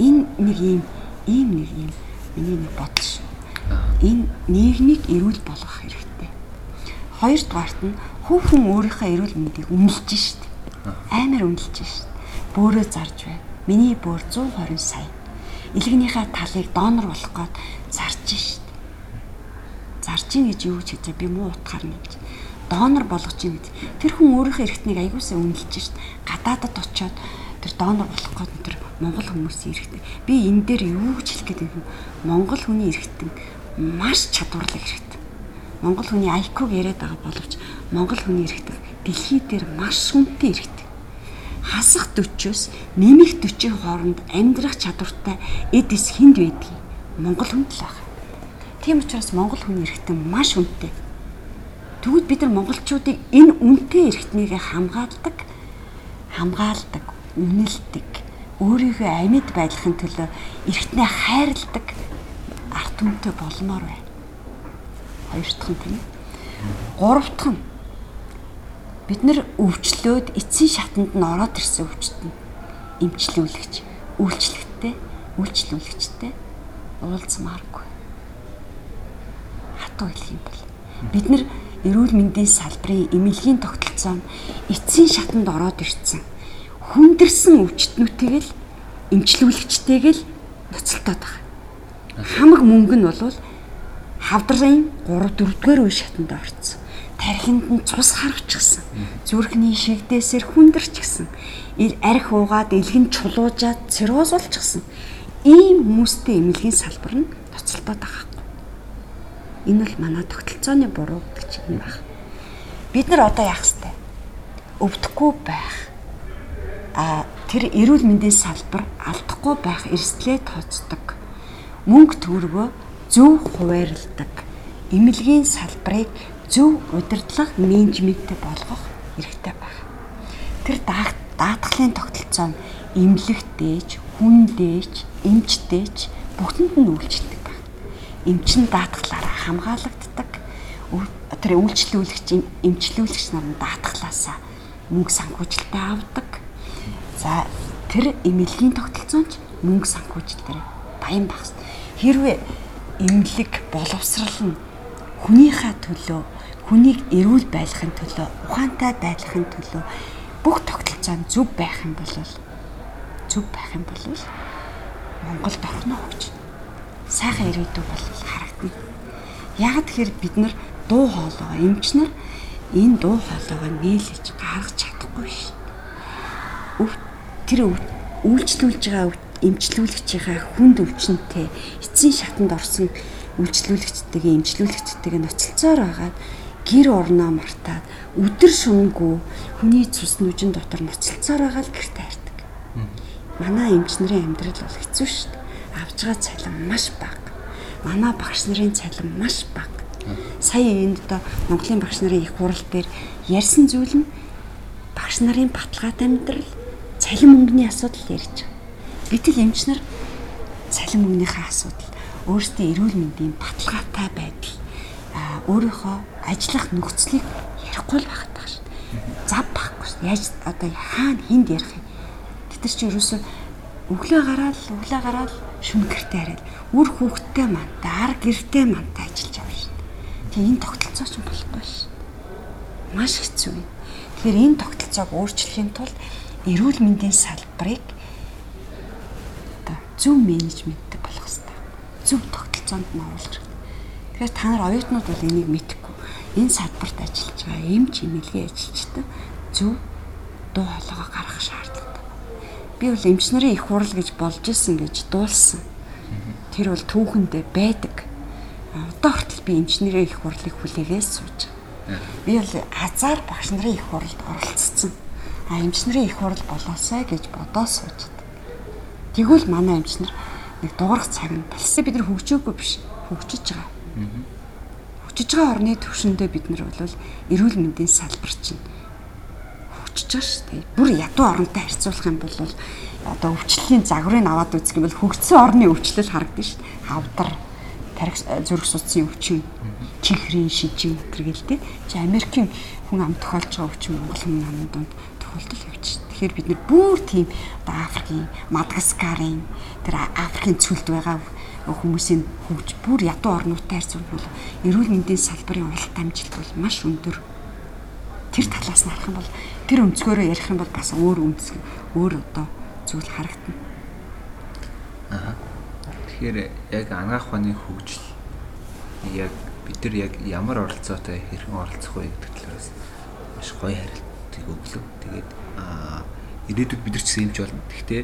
энэ нэг ийм ийм нэг ийм миний нэг бодол шүү. Энэ нийгмийг эрүүл болгох хэрэгтэй. Хоёрдугаарт нь хүүхэн өөрийнхөө эрүүл мэндийг үнэлж шít. Амар үнэлж шít. Бөөрөө зарж байна. Миний бөөр 120 сая. Илгнийхээ талыг донор болох гээд зарж шít. Зарж ийн гэж юу ч гэж би муу утгаар нэг донор болгож ийн гэж. Тэр хүн өөрийнхөө эргэтнийг аягуулсаа үнэлж шít. Гадаадад очиод тэр донор болох гээд тэр Монгол хүмүүсийн эрхтэн. Би энэ дээр юу гэж хэлэх гээд байна? Монгол хүний эрхтэн маш чадварлаг эрхтэн. Монгол хүний IQ-г яриад байгаа боловч Монгол хүний эрхтэн дэлхий дээр маш хүнтэй эрхтэн. Хасах 40-оос нэмэх 40-ийн хооронд амьдрах чадвартай эдис хүнд байдгийг Монгол хүнд л байна. Тийм учраас Монгол хүний эрхтэн маш хүнтэй. Тэгвэл бид нар монголчуудыг энэ үнэтэй эрхтнийг хамгаалдаг, хамгаалдаг, үнэлдэг өөрийгөө амьд байдлахын төлөө эргэтнээ хайрладаг арт түмтэй болмоор байна. Хоёр дахь нь тийм. Гурав дахь нь бид нар өвчлөөд эцсийн шатанд нь ороод ирсэн өвчтөнд эмчлүүлэгч, үйлчлэгтэй, үйлчлүүлэгчтэй уулзмааргүй. Хатуу хэлэх юм бол бид нар эрүүл мэндийн салбарын эмнэлгийн тогтолцоо нь эцсийн шатанд ороод ирсэн хүндэрсэн өвчтнүүдтэйг л эмчлүүлэгчтэйг л ноцолтоод байгаа. Хамаг мөнгө нь бол хавдрын 3 4-р үе шатанд орцсон. Тархинд нь цус харвчихсан. Зүрхний шигдээсээр хүндэрчихсэн. Ил арх уугаад элгэн чулуужаад цирроз болчихсон. Ийм хүмүүстэй эмнэлгийн салбар нь ноцолтоод байгаа. Энэ бол манай тогтолцооны буруу гэдэг чинь байна. Бид нар одоо яах вэ? Өвдөхгүй байх а тэр эрүүл мэндийн салбар алдахгүй байх эрсдлээ тооцдог. Мөнгө төгрөгөө зөв хуваарилдаг. эмнэлгийн салбарыг зөв удирдлага менежменттэй болгох хэрэгтэй байна. Тэр даатгалын тогтолцоо нь эмнэлэгтээч, хүндээч, эмчдээч бүгдэнд нь үйлчлдэг байна. Эмч нь даатгалаараа хамгаалагддаг. Тэр үйлчлүүлэгч эмчлүүлэгч нар нь даатгалаасаа мөнгө санхүүжилтээ авдаг. За тэр эмнэлгийн тогтолцоонд мөнгө санхүүжилтээр баян багс. Хэрвээ эмнэлэг боловсрал нь хүнийхээ төлөө хүнийг эрүүл байлгахын төлөө ухаантай байлгахын төлөө бүх тогтолцоо нь зөв байх юм бол зөв байх юм бол Монголд орно гэж сайхан ирээдүй бол харагдана. Яг тэгэхээр бид нар дуу хоолойгоо эмч нар энэ дуу хоолойгоо нээлж гаргаж чадахгүй ш. Тэр үйлчлүүлж байгаа эмчлүүлэгчийнхаа хүнд өвчнөд эцсийн шатанд орсон үйлчлүүлэгчтэйгээ эмчлүүлэгчтэйгээ ноцолцоор байгаад гэр орноо мартаад өдөр шөнөгүй хүний цус нүжин дотор ноцолцоор байгаа л гэрте хайрдаг. Манай эмч нарын амьдрал бол хэцүү шүү дээ. Авж байгаа цалин маш бага. Манай багш нарын цалин маш бага. Сая энд одоо Монголын багш нарын их хурал дээр ярьсан зүйл нь багш нарын баталгаатай амьдрал цалин мөнгөний асуудал ярьж байгаа. Гэтэл эмч нар цалин мөнгөнийхээ асуудал өөрсдийн эрүүл мэндийн баталгаатай байдал өөрийнхөө ажиллах нөхцөлийг ярихгүй л багт байгаа шүү дээ. Зав байхгүй шүү. Яаж одоо хаана хүнд ярих юм. Тэд чи ерөөсөө өглөө гараад өглөө гараад шүн гэртээ хараад үр хүүхдтэй мантай ар гэртээ мантай ажиллаж шүү дээ. Тэгээ энэ тогтолцоо ч болохгүй шүү. Маш хэцүү юм. Тэгэхээр энэ тогтолцоог өөрчлөхийн тулд эрүүл мэндийн салбарыг одоо зөв менежменттэй болгох хэрэгтэй. Зөв тогтолцоонд нь оруулж Тэгэхээр та нар оюутнууд бол энийг мэдэхгүй. Энэ салбарт ажиллаж байгаа эмч эмнэлгийн ажилчтай зөв дуу хоолойгоо гаргах шаардлагатай. Би бол эмч нарын их хурал гэж болж исэн гэж дуулсан. Тэр бол түүхэндээ байдаг. Одоо хүртэл би эмч нарын их хурлыг хүлээгээс сууж байгаа. Би бол азар багш нарын их хуралд оролцсон. А эмч нарын их хурал болоосай гэж бодоо сууж. Тэгвэл манай эмч нар нэг дуурах цаг нь талсаа бид нар хөгжөөгүй биш хөгжиж байгаа Хүчиж байгаа орны төвшөндөө бид нар бол эрүүл мэндийн салбар чинь хүчиж байгаа шүү дээ. Бүр ядуу оронтой харьцуулах юм бол одоо өвчлөлийн загварыг аваад үзэх юм бол хөгжсөн орны өвчлөл харагдана шүү дээ. Хавдар, зүрх судсын өвчин, чихрийн шижин гэл тээ. Чи Америкийн хүн ам тохиолж байгаа өвчин Монгол хүн амын донд тохиолдол явж. Тэгэхээр бид нар бүр тийм одоо Африкийн, Мадагаскарын тэр Африкийн цөлд байгаа хүмүүсийн хөгж бүр ядуу орнуудтай харьцуулбал эрүүл мэндийн салбарын уралт амжилт бол маш өндөр. Тэр талаас нь харах юм бол тэр өнцгөөрөө ярих юм бол бас өөр өнцг өөр одоо зүйл харагдана. Аа. Тэгэхээр яг анагаах ухааны хөгжил яг бид нар яг ямар оролцоотой хэрхэн оролцох вэ гэдэг талаас маш гоё харилцааг өглөө. Тэгээд аа ирээдүйд бид нар ч юм ч болно. Гэхдээ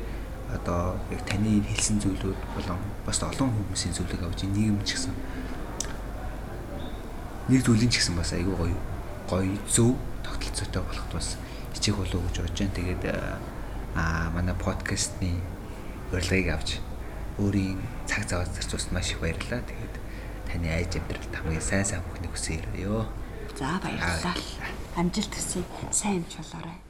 одоо яг таны хэлсэн зүйлүүд болон бас олон хүмүүсийн зүйлийг авч нийгэм ч гэсэн нэг зүйлийн ч гэсэн бас айгүй гоё гоё зөв тогтолцоотой болоход бас хичээх болов уу гэж бодож байна. Тэгээд аа манай подкастны урилгыг авч өөрийн цаг зав зарцуулсан маш их баярлалаа. Тэгээд таны айж амьдрал хамгийн сайн сайн бүхнийг хүсье ёо. За баярлалаа. Амжилт хүсье. Сайн амжилт болоорой.